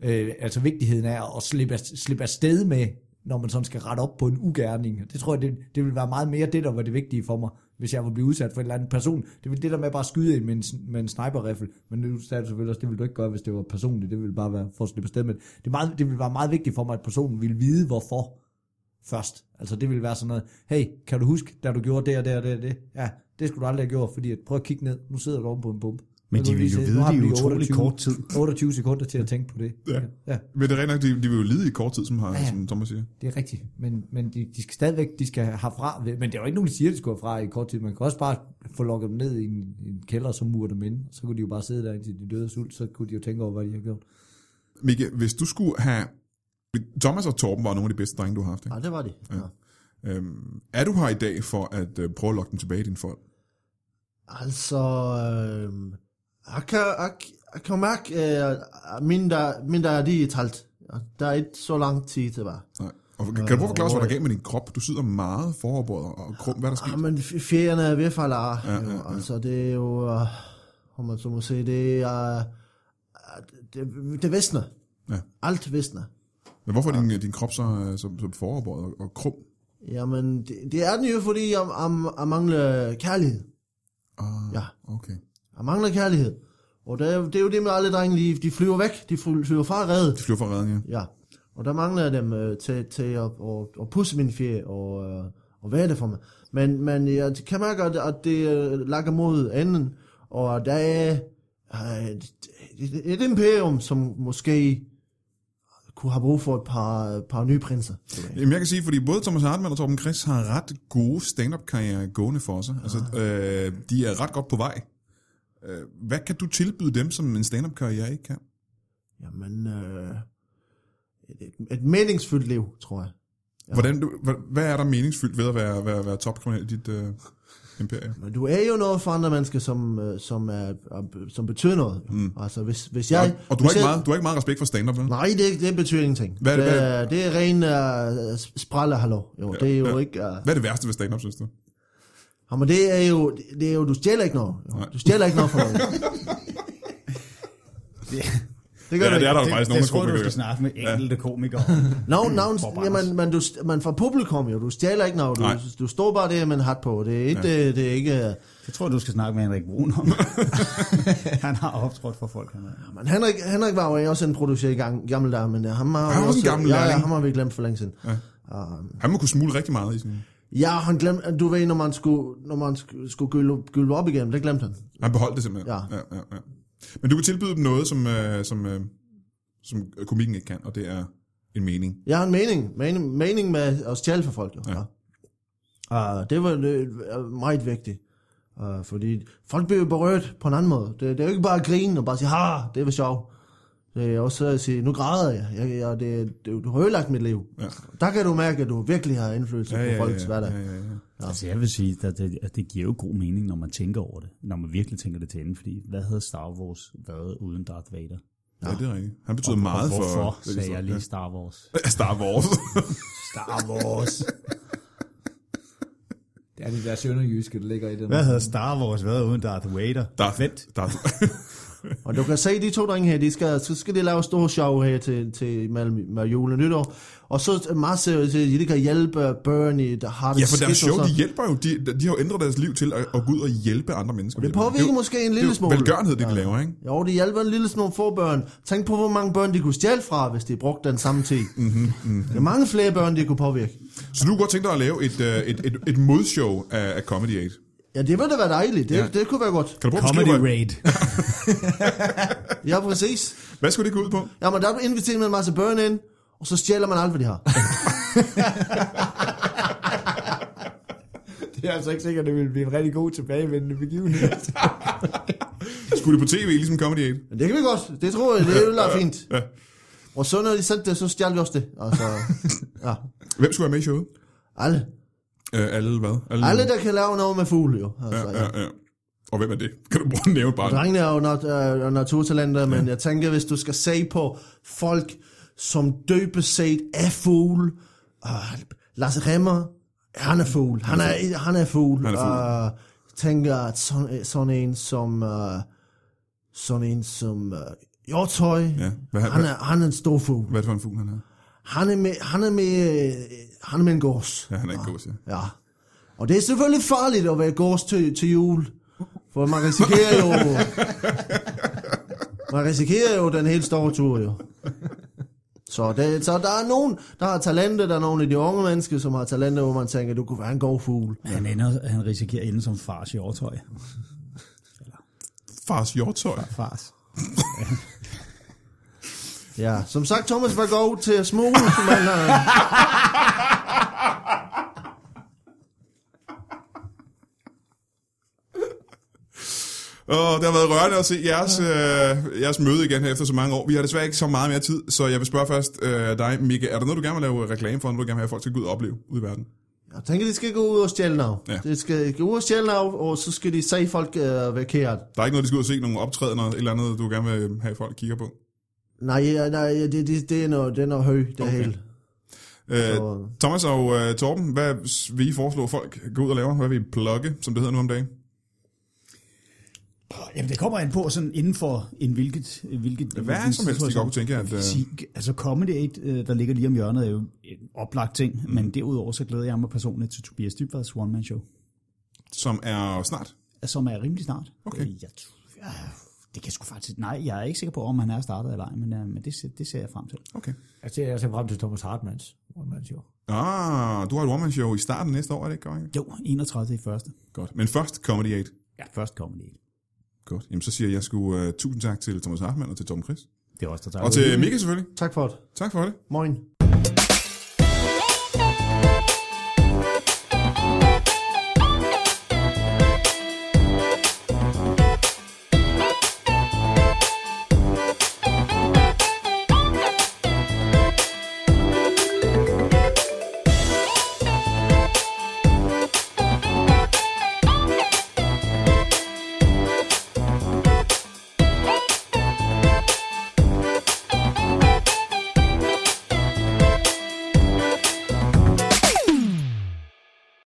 øh, altså vigtigheden af at slippe, af- slippe afsted med, når man sådan skal rette op på en ugerning. Det tror jeg, det, det vil være meget mere det, der var det vigtige for mig, hvis jeg var blive udsat for en eller anden person. Det vil det der med bare at skyde ind med en, med en sniper-riffel, men nu sagde du selvfølgelig også, det ville du ikke gøre, hvis det var personligt. Det ville bare være for at slippe sted med det. Er meget, det ville være meget vigtigt for mig, at personen ville vide, hvorfor først. Altså det ville være sådan noget, hey, kan du huske, da du gjorde det og det og det og det? Ja, det skulle du aldrig have gjort, fordi at, prøv at kigge ned, nu sidder du oven på en bombe. Men de vil jo vide det i utrolig 28 kort tid. 28 sekunder til at tænke på det. Ja. ja. Men det er rent nok, de, de vil jo lide i kort tid, som, har, ja, Ja, ja. ja. som Thomas siger. Det er rigtigt, men, men de, de skal stadigvæk, de skal have fra, men det er jo ikke nogen, der siger, at de skulle have fra i kort tid. Man kan også bare få lukket dem ned i en, en kælder, så mure dem ind, så kunne de jo bare sidde der indtil de døde af sult, så kunne de jo tænke over, hvad de har gjort. Mikke, hvis du skulle have... Thomas og Torben var nogle af de bedste drenge, du har haft. Ikke? Ja, det var de. Ja. Øhm, er du her i dag for at øh, prøve at lokke dem tilbage i din folk? Altså, øh, øh, der, min der er lige et halvt. Ja, Der er ikke så lang tid tilbage. Nej. Og kan, kan du prøve at forklare os, hvad der er galt med din krop? Du sidder meget foroverbøjet og krum. Hvad er der Ja, sket? men fjerne er ved at falde af. Ja, Ja, ja. Altså, det er jo, uh, om man så må sige, det er, uh, det, det visner. Ja. Alt visner. Men hvorfor er din, din krop så, øh, så, så foroverbøjet og, og krum? Jamen, det, det er den jo, fordi jeg, jeg, jeg mangler kærlighed. Ah, Ja. okay. Jeg mangler kærlighed. Og det er, det er jo det med alle drenge, de, de flyver væk. De fly- flyver fra reddet. De flyver fra redden, ja. Ja. Og der mangler jeg dem øh, til, til at, at, at pusse min fjer og, øh, og være det for mig. Men, men jeg kan mærke, at, at det øh, lakker mod enden, og der er øh, et, et imperium, som måske kunne have brug for et par, par nye prinser. Jamen, jeg kan sige, fordi både Thomas Hartmann og Torben Chris har ret gode stand-up-karriere gående for sig. Altså, øh, de er ret godt på vej. Øh, hvad kan du tilbyde dem, som en stand-up-karriere ikke kan? Jamen, øh, et, et meningsfyldt liv, tror jeg. Ja. Hvordan, du, hvad, er der meningsfyldt ved at være, være, være topkriminel i dit øh, imperium? Men du er jo noget for andre mennesker, som, øh, som, er, er, som betyder noget. Mm. Altså, hvis, hvis jeg... Og, og du, har hvis ikke jeg, meget, du har ikke meget respekt for stand-up, vel? Nej, det, det betyder ingenting. Hvad er det- det, hvad er, det er ren uh, spralle, hallo. Jo, det er jo ja. ikke... Uh, Hvad er det værste ved stand-up, synes du? Jamen, det er jo, det er jo, du stjæler ikke noget. Jo. Du stjæler ikke noget for noget. det gør Ja, du det er der jo faktisk nogen, det der tror jeg, du komikere. skal snakke med enkelte komikere. No, no, Bob jamen, men du, man får publikum jo, du stjæler ikke noget. Du, Nej. du står bare der med en hat på. Det er ikke... Ja. Det, det er ikke Det tror jeg, du skal snakke med Henrik Brun om. han har optrådt for folk. Han er. men Henrik, Henrik var jo også en producer i gang, gammel der, men ham har Han var vi også en gammel ja, ja, ham har vi glemt for længe siden. Ja. Um, Han må kunne smule rigtig meget i sin... ja, han glemte, du ved, når man skulle, når man skulle, gylde, gylde op igen, det glemte han. Han beholdt det simpelthen. Ja. Ja, ja, ja. Men du kan tilbyde dem noget, som, øh, som, øh, som komikken ikke kan, og det er en mening. Har en mening, mening, mening med at stjæle for folk. Jo. Ja. Ja. Uh, det var er meget vigtigt. Uh, fordi folk bliver berørt på en anden måde. Det, det er jo ikke bare at grine og bare sige, ha, det var sjovt. Det er også at sige, nu græder jeg. jeg, jeg det, det, du har ødelagt mit liv. Ja. Der kan du mærke, at du virkelig har indflydelse Ja, ja, på folks ja, hverdag. ja, ja, ja. Altså jeg vil sige, at det, at det giver jo god mening, når man tænker over det. Når man virkelig tænker det til ende. Fordi hvad havde Star Wars været uden Darth Vader? Ja, det er rigtigt. Han betyder og, meget og hvorfor for... sagde jeg lige Star Wars? Ja. Star Wars. Star Wars. Det er det der sønderjyske, der ligger i den. Hvad havde Star Wars været uden Darth Vader? Darth, Fedt. Darth, Og du kan se, de to drenge her, de skal, så skal de lave store show her til, til mellem med jul og nytår. Og så masser af, de kan hjælpe Bernie, der har det ja, for deres show, de hjælper jo, de, de har jo ændret deres liv til at, at gå ud og hjælpe andre mennesker. Det påvirker er jo- måske en det lille jo smule. velgørenhed, det de laver, ikke? Jo, det hjælper en lille smule få børn. Tænk på, hvor mange børn de kunne stjæle fra, hvis de brugte den samme tid. Mm-hmm, mm-hmm. Der er mange flere børn, de kunne påvirke. Så du kunne godt tænke dig at lave et, øh, et, et, et modshow af, af Comedy 8. Ja, det ville da være dejligt. Det, Ja. det kunne være godt. Kan du prøve at Comedy Raid. Ja, præcis. hvad skulle det gå ud på? Ja, men der inviterer man en masse børn ind, og så stjæler man alt, hvad de har. Det er altså ikke sikkert, at det vil blive en rigtig god tilbagevendende begivenhed. Skulle det på tv, ligesom Comedy 8? Men det kan vi godt. Det tror jeg, det er jo fint. Ja. Og så når de sendte det, så stjal vi også det. Altså, ja. Hvem skulle være med i showet? Alle. Øh, alle hvad? Alle, der kan lave noget med fugle, jo. Altså, Ja, ja, ja. Og hvem er det? Kan du bruge nævne bare? Drengene er jo nat, uh, naturtalenter, men jeg tænker, hvis du skal se på folk, som dybest set er fugl, uh, Lasse Remmer, han er fugl, han er, han er fugl. Han er fugl. Uh, tænker, at sådan, sådan en som, uh, sådan en som uh, Hjortøj, Ja. Hvad, han, hvad, er, han er en stor fugl. hvad er for en fugl, han er? Han er med, han er med, øh, han er med en gås. Ja, han er ikke god, ja. Ja. Og det er selvfølgelig farligt at være gås til, til jul. For man risikerer jo... man risikerer jo den helt store tur, jo. Så, det, så der er nogen, der har talenter, der er nogle af de unge mennesker, som har talenter, hvor man tænker, du kunne være en god fugl. Han, ender, han risikerer at ende som fars i overtøj. Fars hjortøj. Fars. Ja, som sagt, Thomas var god til har... Og det har været rørende at se jeres, øh, jeres møde igen her efter så mange år. Vi har desværre ikke så meget mere tid, så jeg vil spørge først øh, dig, Mikke. Er der noget, du gerne vil lave reklame for, noget du gerne vil have, at folk skal gå ud og opleve ude i verden? Jeg tænker, de skal gå ud og stjæle noget. Ja. De skal gå ud og stjæle noget, og så skal de se folk øh, være kært. Der er ikke noget, de skal ud og se nogle optrædener, eller andet, du gerne vil have, at folk kigger på? Nej, ja, nej det, det, det, er noget, det er noget høj, det Okay. hele. Øh, Så- Thomas og øh, Torben, hvad vil I foreslå, folk går ud og laver? Hvad vil I plugge, som det hedder nu om dagen? Jamen, det kommer an på sådan inden for en hvilket... hvilket Hvad hvilken som helst, de godt kunne tænke, at... Sig- Altså Comedy 8, øh, der ligger lige om hjørnet, er jo en oplagt ting, mm. men derudover så glæder jeg mig personligt til Tobias Dybvads one-man-show, som er snart. som er rimelig snart. Okay. Jeg, ja, det kan sgu faktisk... Nej, jeg er ikke sikker på, om han er startet eller ej, men, øh, men det, ser- det ser jeg frem til. Okay. Jeg ser, jeg ser frem til Thomas Hartmanns one-man show. Ah, du har et one-man-show i starten næste år, er det ikke korrekt? Jo, 31. i første. Godt. Men først Comedy 8. Ja, først Comedy 8. Godt. Jamen, så siger jeg sgu uh, tusind tak til Thomas Hartmann og til Tom Chris. Det er også der Og til Mikke selvfølgelig. Tak for det. Tak for det. Moin.